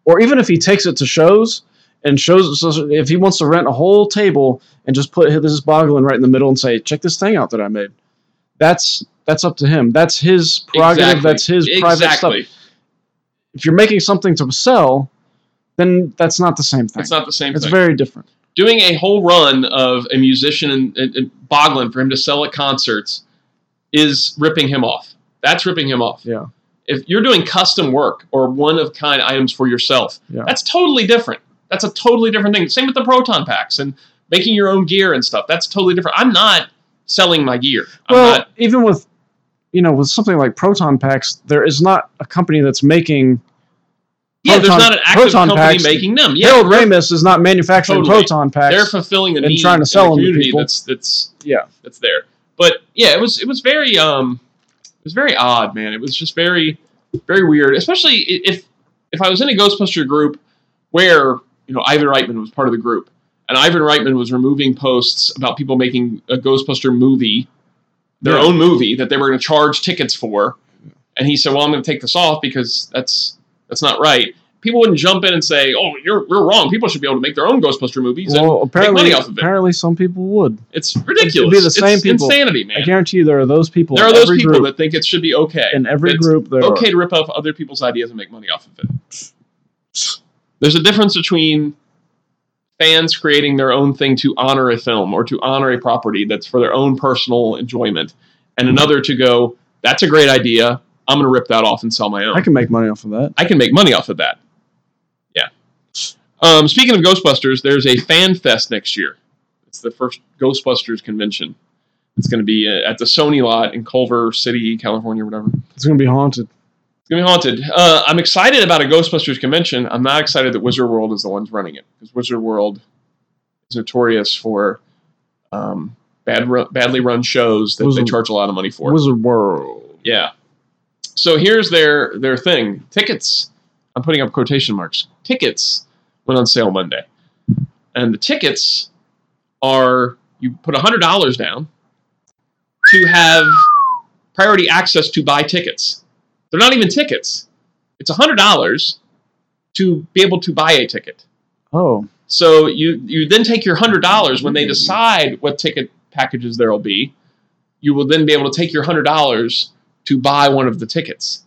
or even if he takes it to shows and shows so if he wants to rent a whole table and just put this boglin right in the middle and say, "Check this thing out that I made," that's that's up to him. That's his prerogative. Exactly. That's his private stuff. If you're making something to sell, then that's not the same thing. It's not the same It's thing. very different. Doing a whole run of a musician and, and, and Boglin for him to sell at concerts is ripping him off. That's ripping him off. Yeah. If you're doing custom work or one of kind items for yourself, Yeah. that's totally different. That's a totally different thing. Same with the proton packs and making your own gear and stuff. That's totally different. I'm not selling my gear. I'm well, not. even with you know with something like proton packs, there is not a company that's making. Yeah, there's not an active proton company packs- making them. Yeah, Harold Ramis is not manufacturing Totally. proton packs. they're fulfilling a and need trying to in sell the them to community people. that's that's yeah, that's there. But yeah, it was it was very um it was very odd, man. It was just very very weird, especially if if I was in a Ghostbuster group where you know Ivan Reitman was part of the group, and Ivan Reitman was removing posts about people making a Ghostbuster movie, their Yeah. own movie that they were going to charge tickets for, and he said, "Well, I'm going to take this off because that's that's not right." People wouldn't jump in and say, "Oh, you're you're wrong. People should be able to make their own Ghostbuster movies." and well, apparently, money off of it. apparently, some people would. It's ridiculous. be the same it's people. insanity, man. I guarantee you, there are those people. There are those people group, that think it should be okay. in every group. There okay are. to rip off other people's ideas and make money off of it. There's a difference between fans creating their own thing to honor a film or to honor a property that's for their own personal enjoyment, and another to go, that's a great idea. I'm going to rip that off and sell my own. I can make money off of that. I can make money off of that. Yeah. Um, speaking of Ghostbusters, there's a fan fest next year. It's the first Ghostbusters convention. It's going to be uh, at the Sony lot in Culver City, California, whatever. It's gonna be haunted. It's gonna be haunted. Uh, I'm excited about a Ghostbusters convention. I'm not excited that Wizard World is the ones running it because Wizard World is notorious for um, bad, badly run shows that they charge a lot of money for. Wizard World. Yeah. So here's their their thing. Tickets. I'm putting up quotation marks. Tickets went on sale Monday, and the tickets are you put hundred dollars down to have priority access to buy tickets. They're not even tickets. It's hundred dollars to be able to buy a ticket. Oh, So you you then take your hundred dollars when they decide what ticket packages there will be. You will then be able to take your hundred dollars to buy one of the tickets.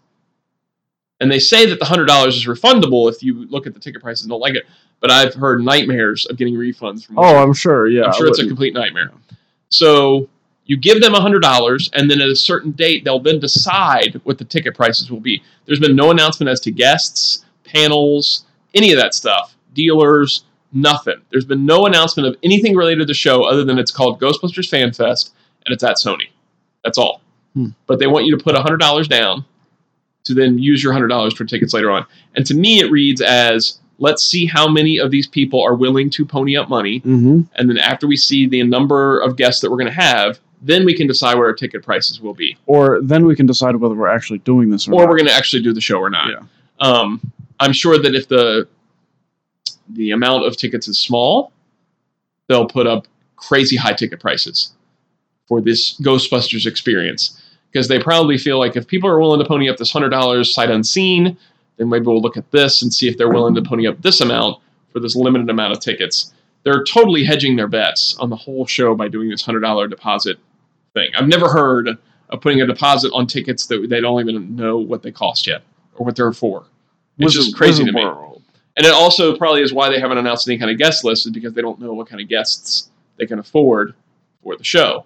And they say that the hundred dollars is refundable if you look at the ticket prices and don't like it. But I've heard nightmares of getting refunds from. oh, I'm sure. Yeah, I'm sure it's a complete nightmare. So you give them hundred dollars, and then at a certain date, they'll then decide what the ticket prices will be. There's been no announcement as to guests, panels, any of that stuff, dealers, nothing. There's been no announcement of anything related to the show other than it's called Ghostbusters Fan Fest, and it's at Sony. That's all. Hmm. But they want you to put hundred dollars down to then use your hundred dollars for tickets later on. And to me, it reads as let's see how many of these people are willing to pony up money Mhm. and then after we see the number of guests that we're going to have, then we can decide what our ticket prices will be, Or then we can decide whether we're actually doing this or, or not. we're going to actually do the show or not. Yeah. Um, I'm sure that if the the amount of tickets is small, they'll put up crazy high ticket prices for this Ghostbusters experience because they probably feel like if people are willing to pony up this hundred dollars sight unseen, then maybe we'll look at this and see if they're willing to pony up this amount for this limited amount of tickets. They're totally hedging their bets on the whole show by doing this hundred dollar deposit thing. I've never heard of putting a deposit on tickets that they don't even know what they cost yet or what they're for. It's Wizard- just crazy Wizard to me. World. And it also probably is why they haven't announced any kind of guest list, is because they don't know what kind of guests they can afford for the show.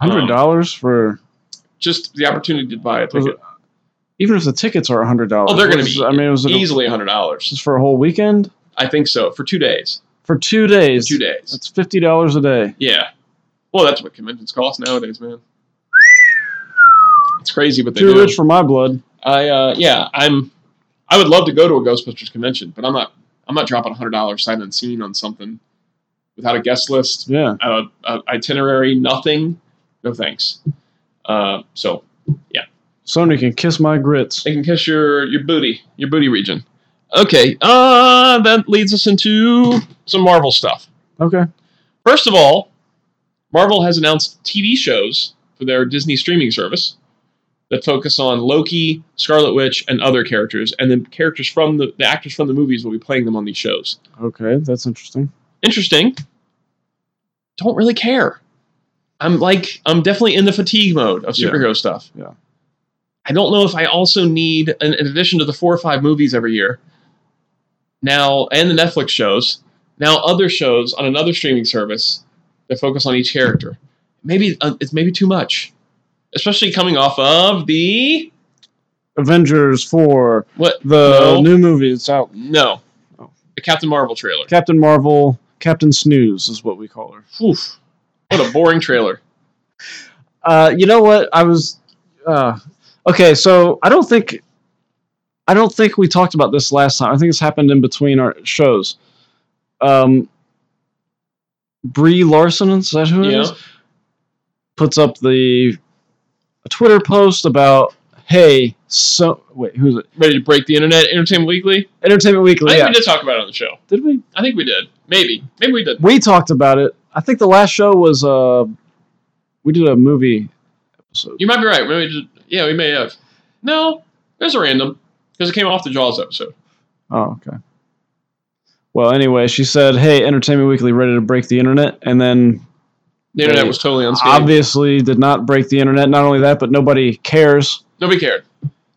Hundred dollars for Just the opportunity to buy a ticket. it- even if the tickets are hundred dollars. Oh, they're going to be I mean, was it a- easily hundred dollars. just for a whole weekend I think so for two days. for two For days? two days. That's fifty dollars a day. Yeah. Well, that's what conventions cost nowadays, man. It's crazy, but they Too do. rich for my blood. I uh, yeah, I'm. I would love to go to a Ghostbusters convention, but I'm not. I'm not dropping hundred dollars sight unseen on something without a guest list, Yeah. a, a itinerary, nothing. No thanks. Uh, so yeah. Sony can kiss my grits. they can kiss your your booty, your booty region. Okay, uh, that leads us into some Marvel stuff. Okay. First of all, Marvel has announced TV shows for their Disney streaming service that focus on Loki, Scarlet Witch, and other characters, and the characters from the, the actors from the movies will be playing them on these shows. Okay, that's interesting. Interesting. Don't really care. I'm like I'm definitely in the fatigue mode of Yeah. superhero stuff. Yeah. I don't know if I also need, in, in addition to the four or five movies every year, now and the Netflix shows, now other shows on another streaming service that focus on each character. Maybe uh, it's maybe too much, especially coming off of the Avengers four. what the No. new movie. It's out. no, Oh. the Captain Marvel trailer. Captain Marvel, Captain Snooze is what we call her. Oof, what a boring trailer. Uh, you know what? I was uh, okay. So I don't think I don't think we talked about this last time. I think this happened in between our shows. Um, Brie Larson, is that who it Yeah. is? Puts up the a Twitter post about hey, so wait, who's it? Ready to break the internet? Entertainment Weekly. Entertainment Weekly. I think Yeah, we did talk about it on the show. did we? I think we did. Maybe. Maybe we did. We talked about it. I think the last show was uh, we did a movie episode. You might be right. Maybe just, yeah, we may have. No, it was a random because it came off the Jaws episode. Oh, okay. Well, anyway, she said, "Hey, Entertainment Weekly, ready to break the internet?" And then The internet was totally unscathed. obviously did not break the internet. Not only that, but nobody cares. Nobody cared.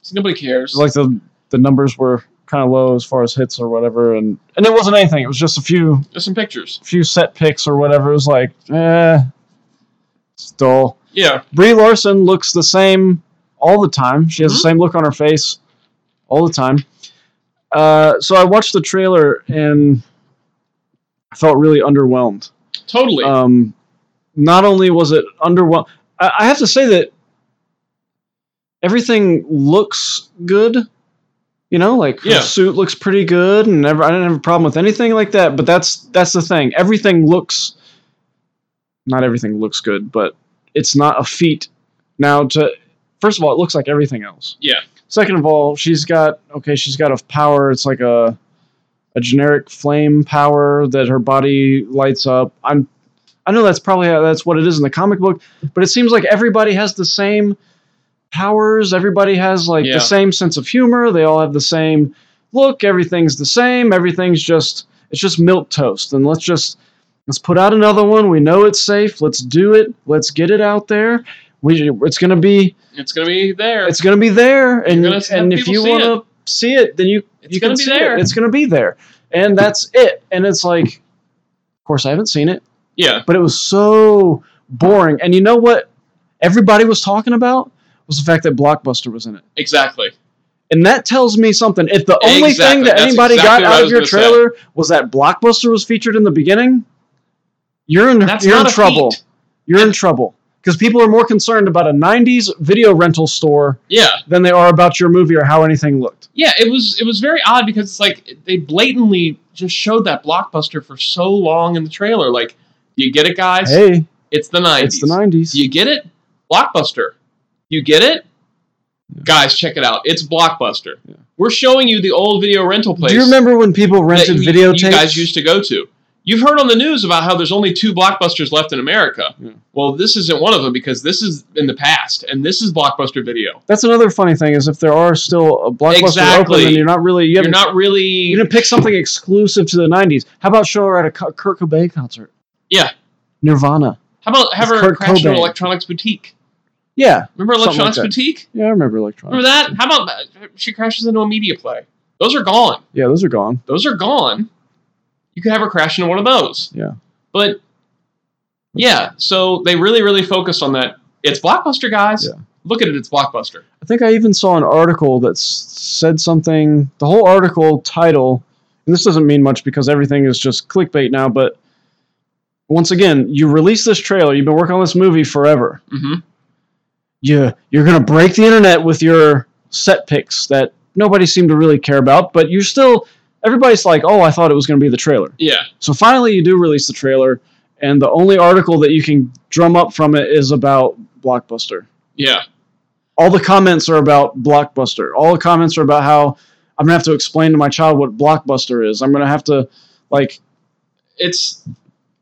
See, nobody cares. Like the the numbers were kind of low as far as hits or whatever, and and it wasn't anything. It was just a few Just some pictures. a few set picks or whatever. It was like, eh, it's dull. Yeah. Brie Larson looks the same all the time. She has Mhm. the same look on her face all the time. Uh, so I watched the trailer and I felt really underwhelmed. Totally. Um, not only was it underwhelmed, I, I have to say that everything looks good. You know, like her Yeah. suit looks pretty good, and never, I didn't have a problem with anything like that. But that's that's the thing. Everything looks, not everything looks good, but it's not a feat. Now, to first of all, it looks like everything else. Yeah. Second of all, she's got okay, she's got a power. It's like a a generic flame power that her body lights up. I'm I know that's probably how, that's what it is in the comic book, but it seems like everybody has the same powers. Everybody has like Yeah. the same sense of humor. They all have the same look. Everything's the same. Everything's just it's just milk toast. And let's just let's put out another one. We know it's safe. Let's do it. Let's get it out there. We it's gonna be It's gonna be there. it's gonna be there. And and if you want to see it, then you It's you gonna can be see there. it. It's gonna be there. And that's it. And it's like, of course, I haven't seen it yeah. but it was so boring. And you know what everybody was talking about was the fact that Blockbuster was in it. Exactly. And that tells me something. If the only Exactly. thing that That's anybody exactly got out of your gonna say. trailer was that Blockbuster was featured in the beginning, you're in That's you're in trouble. feat. You're in trouble because people are more concerned about a '90s video rental store Yeah. than they are about your movie or how anything looked. Yeah. It was it was very odd because it's like they blatantly just showed that blockbuster for so long in the trailer. Like, you get it, guys? Hey, It's the nineties. it's the '90s. You get it? Blockbuster. You get it? Guys, check it out. It's Blockbuster. Yeah. We're showing you the old video rental place. Do you remember when people rented you, videotapes? you guys used to go to. You've heard on the news about how there's only two blockbusters left in America. Yeah. Well, this isn't one of them because this is in the past, and this is Blockbuster Video. That's another funny thing is if there are still a blockbuster Exactly. open, then you're not really you You're haven't really. You didn't pick something exclusive to the '90s. How about show her at a Kurt Cobain concert? Yeah. Nirvana. How about have her Kurt crash. Electronics Boutique? Yeah, Remember Something like Electronics. Boutique? yeah, I remember electronics. Remember that? How about that? she crashes into a media play? Those are gone. Yeah, those are gone. Those are gone. You could have her crash into one of those. Yeah. But yeah, so they really, really focused on that. It's Blockbuster, guys. Yeah. Look at it. It's Blockbuster. I think I even saw an article that said something. The whole article title, and this doesn't mean much because everything is just clickbait now. But once again, you release this trailer. You've been working on this movie forever. hmm you you're gonna break the internet with your set picks that nobody seemed to really care about, but you're still everybody's like, oh, I thought it was gonna be the trailer. Yeah. So finally, you do release the trailer, and the only article that you can drum up from it is about Blockbuster. Yeah. All the comments are about Blockbuster. All the comments are about how I'm gonna have to explain to my child what Blockbuster is. I'm gonna have to like, It's.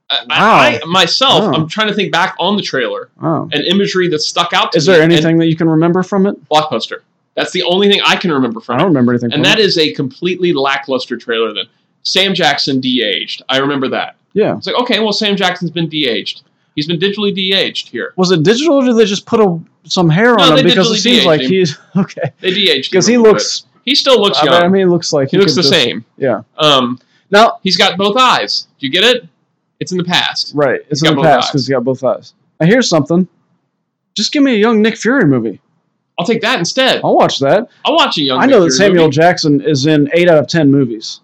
I, Wow. I, myself, Wow. I'm trying to think back on the trailer oh, and imagery that stuck out to is me. there anything that you can remember from it? Blockbuster. That's the only thing I can remember from it. I don't remember anything. And that it. is a completely lackluster trailer. Then Sam Jackson de-aged. I remember that. yeah. It's like okay, well Sam Jackson's been de-aged. He's been digitally de-aged here. Was it digital or did they just put a some hair No, on him? Because it seems de-aged like him. he's okay. They de-aged Because he looks. bit. He still looks young. I mean, he looks like he looks the just- same. Yeah. Um, Now, he's got both eyes. Do you get it? It's in the past. right. It's in the past because he got both eyes. I hear something. Just give me a young Nick Fury movie. I'll take that instead. I'll watch that. I'll watch a young. I know that Fury Samuel movie. Jackson is in eight out of ten movies.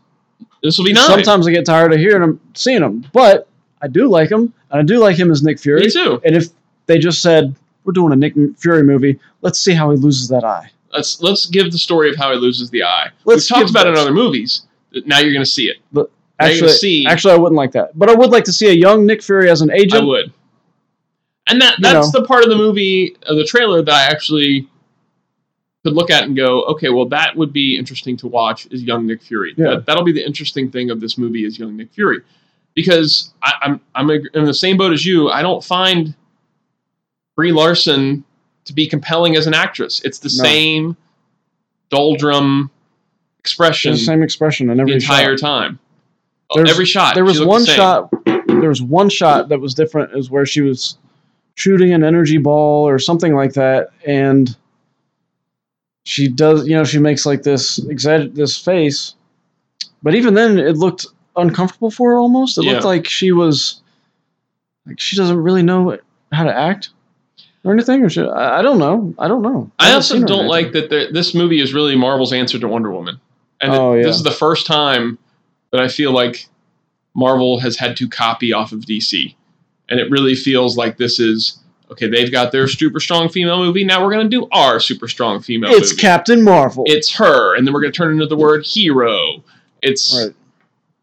This will be nice. Sometimes I get tired of hearing him, seeing him, but I do like him, and I do like him as Nick Fury. Me too. And if they just said we're doing a Nick Fury movie, let's see how he loses that eye. Let's let's give the story of how he loses the eye. Let's We've talked about it in other movies. Now you're going to see it. You're Actually, see. actually, I wouldn't like that, but I would like to see a young Nick Fury as an agent. I would. And that You that's the part of the movie, of the trailer that I actually could look at and go, okay, well, that would be interesting to watch. Is young Nick Fury? Yeah. That, that'll be the interesting thing of this movie is young Nick Fury, because I, I'm I'm in the same boat as you. I don't find Brie Larson to be compelling as an actress. It's the No. same doldrum expression the same expression the every entire shot. time. Oh, There's- every shot. There was the one same. shot. There was one shot that was different, is where she was shooting an energy ball or something like that, and she does. You know, she makes like this exa- this face, but even then, it looked uncomfortable for her almost. It looked like she was like she doesn't really know how to act or anything. Or she, I, I don't know. I don't know. I haven't also seen her in don't like that there- this movie is really Marvel's answer to Wonder Woman, and it- Oh, yeah. this is the first time that I feel like Marvel has had to copy off of DC, and it really feels like this is Okay, they've got their super strong female movie. Now we're going to do our super strong female It's movie. Captain Marvel. it's her, and then we're going to turn into the word hero. It's right.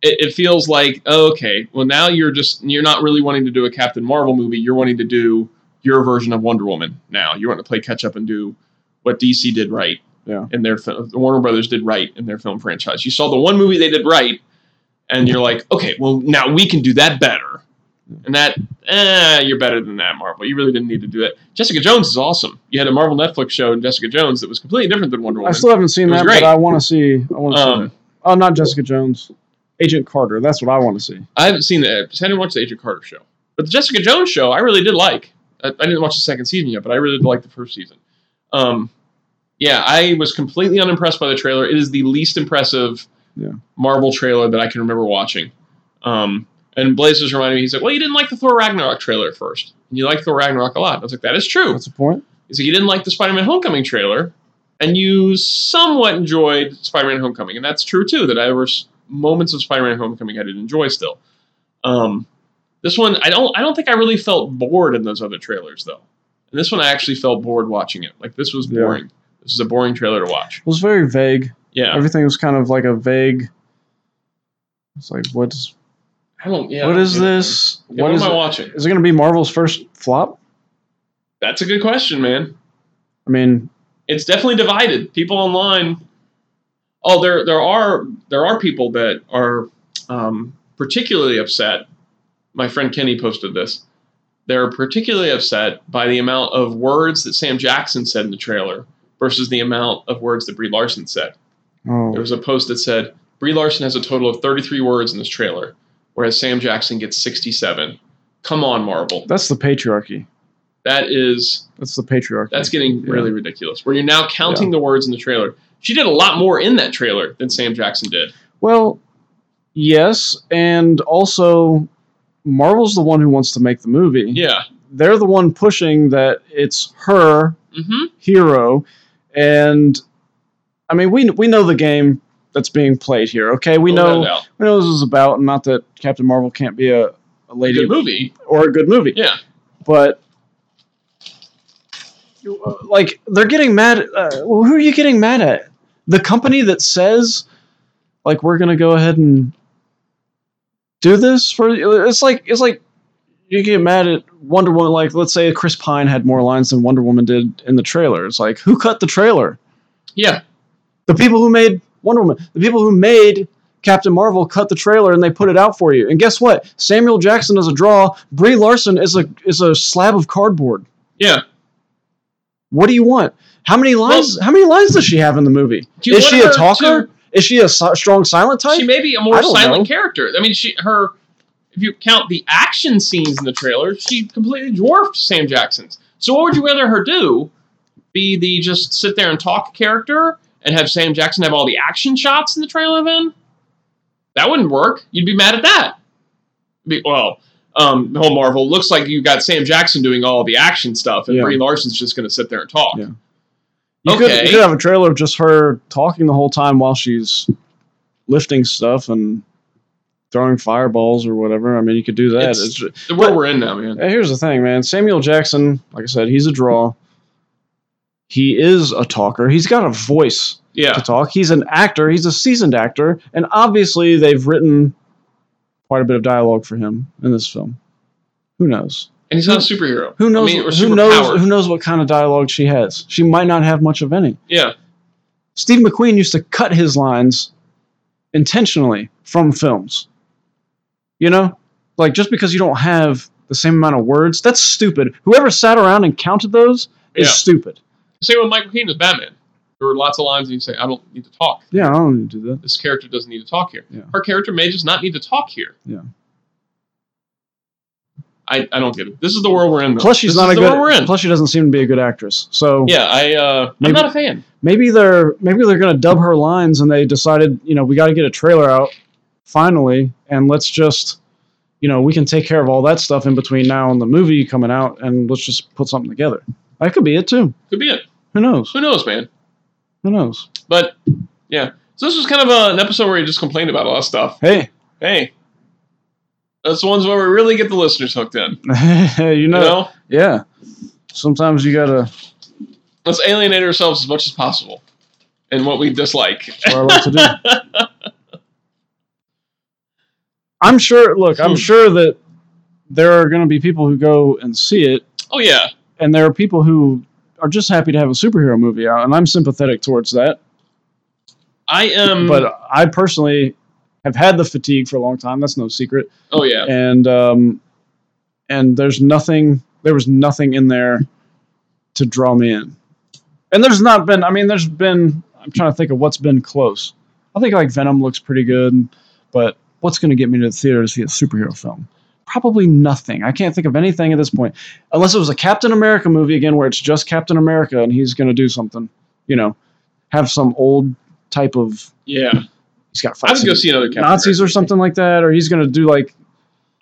it, it feels like okay, well now you're just you're not really wanting to do a Captain Marvel movie. You're wanting to do your version of Wonder Woman. Now you want to play catch up and do what DC did right. Yeah. In their film, the Warner Brothers did right in their film franchise. You saw the one movie they did right, and you're like, okay, well now we can do that better. And that, eh, you're better than that, Marvel. You really didn't need to do that. Jessica Jones is awesome. You had a Marvel Netflix show in Jessica Jones that was completely different than Wonder Woman. I still haven't seen that, great. but I want to see. I want to see. Um, that. Oh, not Jessica Jones. Agent Carter. That's what I want to see. I haven't seen the. I didn't watch the Agent Carter show, but the Jessica Jones show I really did like. I, I didn't watch the second season yet, but I really did like the first season. Um, yeah, I was completely unimpressed by the trailer. It is the least impressive Yeah. Marvel trailer that I can remember watching. Um, and Blaze was reminding me, he's like, "Well, you didn't like the Thor Ragnarok trailer at first, and you liked Thor Ragnarok a lot." I was like, "That is true." What's the point? He's like, "You didn't like the Spider-Man Homecoming trailer, and you somewhat enjoyed Spider-Man Homecoming, and that's true too. That there were moments of Spider-Man Homecoming I did enjoy still. Um, this one, I don't, I don't think I really felt bored in those other trailers though. And this one, I actually felt bored watching it. Like this was Yeah. boring. This is a boring trailer to watch. It was very vague. Yeah, Everything was kind of like a vague. It's like what's I don't. Yeah, what is man. this? Yeah, what what is am I it? watching? Is it going to be Marvel's first flop? That's a good question, man. I mean, it's definitely divided. People online. Oh, there there are there are people that are um, particularly upset. My friend Kenny posted this. They're particularly upset by the amount of words that Sam Jackson said in the trailer versus the amount of words that Brie Larson said. Oh, There was a post that said Brie Larson has a total of 33 words in this trailer, whereas Sam Jackson gets 67. Come on, Marvel. that's the patriarchy. That is That's the patriarchy. that's getting Yeah. really ridiculous. Where you're now counting the words in the trailer. She did a lot more in that trailer than Sam Jackson did. Well, yes, and also Marvel's the one who wants to make the movie. Yeah. They're the one pushing that it's her Mm-hmm. hero, and I mean we we know the game that's being played here. Okay, we know we know what this is about, and not that Captain Marvel can't be a, a lady Good movie. or a good movie. Yeah. but uh, like they're getting mad. Uh, well, who are you getting mad at? The company that says, like, we're gonna go ahead and do this for. It's like it's like you get mad at Wonder Woman. Like, let's say Chris Pine had more lines than Wonder Woman did in the trailer. It's like, who cut the trailer? Yeah. The people who made Wonder Woman. The people who made Captain Marvel cut the trailer and they put it out for you. And guess what? Samuel Jackson is a draw. Brie Larson is a is a slab of cardboard. Yeah. What do you want? How many lines? how many lines does she have in the movie? Is she a talker? to- Is she a strong silent type? She may be a more silent know. character. I mean, she her if you count the action scenes in the trailer, she completely dwarfed Sam Jackson's. So what would you rather her do? Be the just sit there and talk character and have Sam Jackson have all the action shots in the trailer then? That wouldn't work. You'd be mad at that. Be, well, um, the whole Marvel looks like you got Sam Jackson doing all the action stuff, and Yeah. Brie Larson's just going to sit there and talk. Yeah. you, could, okay. you could have a trailer of just her talking the whole time while she's lifting stuff and throwing fireballs or whatever. I mean, you could do that. It's- It's ju- The world But- we're in now, man. Here's the thing, man. Samuel Jackson, like I said, he's a draw. He is a talker. He's got a voice Yeah. to talk. He's an actor. He's a seasoned actor, and obviously they've written quite a bit of dialogue for him in this film. Who knows? And he's not a superhero. Who knows? I mean, who knows? Who knows what kind of dialogue she has? She might not have much of any. Yeah. Steve McQueen used to cut his lines intentionally from films. You know, like just because you don't have the same amount of words, that's stupid. Whoever sat around and counted those is Yeah. stupid. Same with Michael Keaton as Batman. There were lots of lines and you say, I don't need to talk. Yeah, I don't need to do that. This character doesn't need to talk here. Yeah. Her character may just not need to talk here. Yeah. I, I don't get it. This is the world we're in. Though. Plus, she's This not a the world we're good. in. Plus, she doesn't seem to be a good actress. So yeah, I uh, I'm not a fan. maybe they're maybe they're gonna dub her lines, and they decided, you know, we got to get a trailer out finally, and let's just, you know, we can take care of all that stuff in between now and the movie coming out, and let's just put something together. That could be it too. Could be it. Who knows? Who knows, man? Who knows? But yeah, so this was kind of a, an episode where you just complained about a lot of stuff. Hey, Hey, that's the ones where we really get the listeners hooked in. you know, You know, yeah. Sometimes you gotta. Let's alienate ourselves as much as possible and what we dislike. That's what I like to do. I'm sure. Look, I'm sure that there are going to be people who go and see it, oh yeah, and there are people who are just happy to have a superhero movie out, and I'm sympathetic towards that. I am. But I personally have had the fatigue for a long time. That's no secret. oh yeah, and um, and there's nothing. There was nothing in there to draw me in. And there's not been. I mean, there's been. I'm trying to think of what's been close. I think like Venom looks pretty good, but what's going to get me to the theater to see a superhero film? Probably nothing. I can't think of anything at this point, unless it was a Captain America movie again, where it's just Captain America and he's going to do something. You know, have some old type of. yeah. He's got I would go see another Captain Nazis America or something like that, or he's going to do like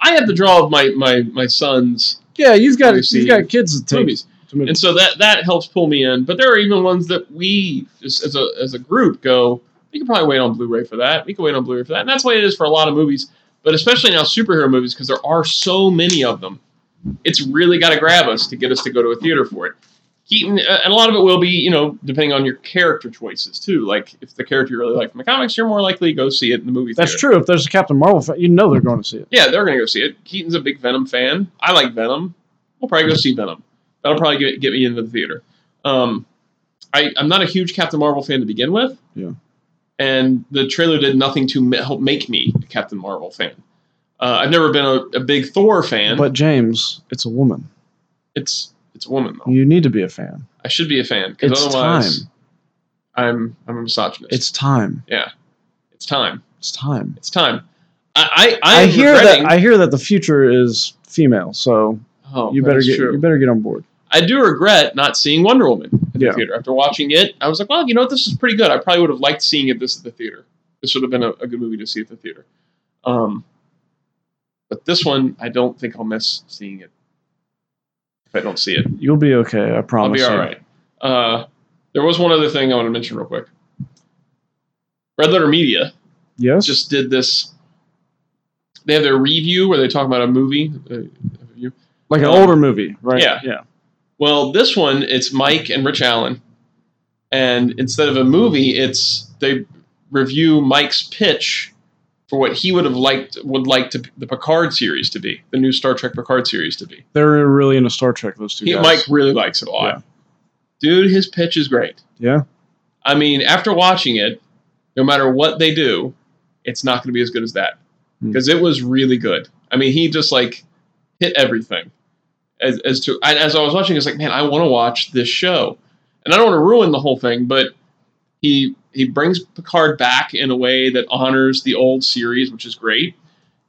I have the draw of my my my son's yeah, you've got you've got kids to take. movies. to and so that that helps pull me in. But there are even ones that we, just as a as a group, go. We could probably wait on Blu-ray for that. We could wait on Blu-ray for that, and that's the way it is for a lot of movies. But especially now, superhero movies because there are so many of them. It's really got to grab us to get us to go to a theater for it. Keaton, uh, and a lot of it will be, you know, depending on your character choices too. Like if the character you really like from the comics, you're more likely to go see it in the movie theater. That's true. If there's a Captain Marvel fan, you know they're going to see it. Yeah, they're gonna go see it. Keaton's a big Venom fan. I like Venom. We'll probably go see Venom. That'll probably get, get me into the theater. Um, I, I'm not a huge Captain Marvel fan to begin with. Yeah. And the trailer did nothing to help make me Captain Marvel fan. Uh, I've never been a, a big Thor fan. But James, it's a woman. it's it's a woman though. You need to be a fan. I should be a fan because otherwise time. I'm I'm a misogynist. It's time. Yeah, it's time. It's time. It's time. I I, I hear regretting- that. I hear that the future is female. So oh, you better get true. you better get on board. I do regret not seeing Wonder Woman in the Yeah. theater. After watching it, I was like, well, you know what? This is pretty good. I probably would have liked seeing it this at the theater. This would have been a, a good movie to see at the theater. Um, but this one, I don't think I'll miss seeing it if I don't see it. You'll be okay. I promise. I'll be all right. Uh, there was one other thing I want to mention real quick. Red Letter Media Yes. just did this. They have their review where they talk about a movie. Uh, like an um, older movie, right? yeah. Yeah. Well, this one it's Mike and Rich Allen, and instead of a movie, it's they review Mike's pitch for what he would have liked would like to the Picard series to be, the new Star Trek Picard series to be. They're really into Star Trek. Those two He, guys. Mike really likes it a lot. Yeah. Dude, his pitch is great. Yeah. I mean, after watching it, no matter what they do, it's not going to be as good as that Hmm. because it was really good. I mean, he just like hit everything. As, as to as I was watching, it's like, man, I want to watch this show, and I don't want to ruin the whole thing, but he he brings Picard back in a way that honors the old series, which is great.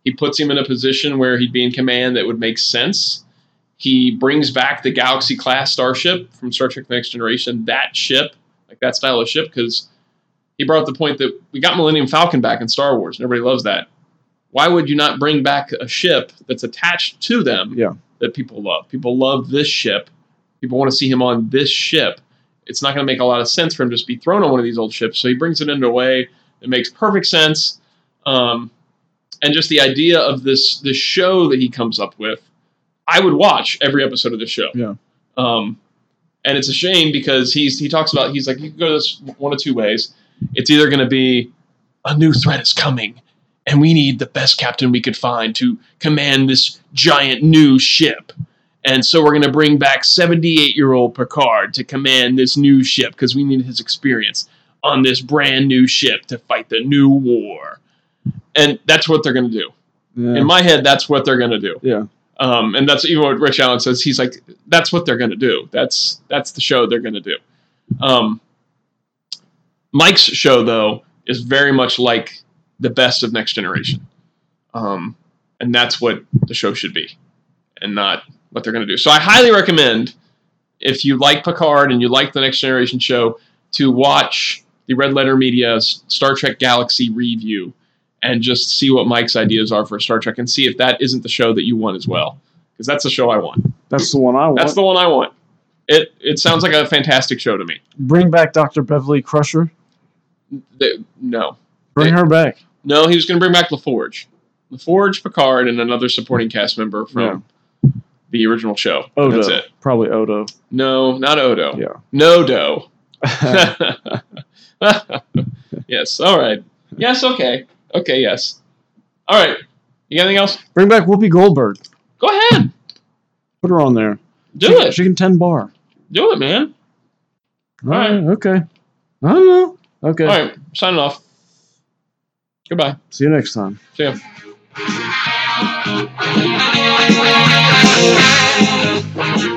He puts him in a position where he'd be in command that would make sense. He brings back the Galaxy class starship from Star Trek: Next Generation. That ship, like that style of ship, because he brought up the point that we got Millennium Falcon back in Star Wars, and everybody loves that. Why would you not bring back a ship that's attached to them Yeah. that people love? People love this ship. People want to see him on this ship. It's not going to make a lot of sense for him to just be thrown on one of these old ships. So he brings it into a way that makes perfect sense. Um, and just the idea of this this show that he comes up with, I would watch every episode of the show. Yeah. Um, and it's a shame because he's he talks about he's like you can go this one of two ways. It's either going to be a new threat is coming, and we need the best captain we could find to command this giant new ship. And so we're going to bring back 78 year old Picard to command this new ship because we need his experience on this brand new ship to fight the new war. And that's what they're going to do. Yeah. In my head, that's what they're going to do. yeah. Um, and that's even what Rich Allen says. He's like, that's what they're going to do. That's that's the show they're going to do. Um, Mike's show though is very much like the best of Next Generation, um, and that's what the show should be, and not what they're going to do. So I highly recommend if you like Picard and you like the Next Generation show to watch the Red Letter Media's Star Trek Galaxy review and just see what Mike's ideas are for Star Trek and see if that isn't the show that you want as well. Because that's the show I want. That's the one I want. That's the one I want. It it sounds like a fantastic show to me. Bring back Dr. Beverly Crusher. The- no. Bring It- her back. No, he was going to bring back LaForge. LaForge, Picard, and another supporting cast member from the original show. Odo. That's it. Probably Odo. No, not Odo. Yeah. No do. yes. All right. Yes. Okay. Okay. Yes. All right. You got anything else? Bring back Whoopi Goldberg. Go ahead. Put her on there. Do she, it. She can 10 bar. Do it, man. All right. Okay. I don't know. Okay. All right. Signing off. Goodbye. See you next time. See ya. Thank you.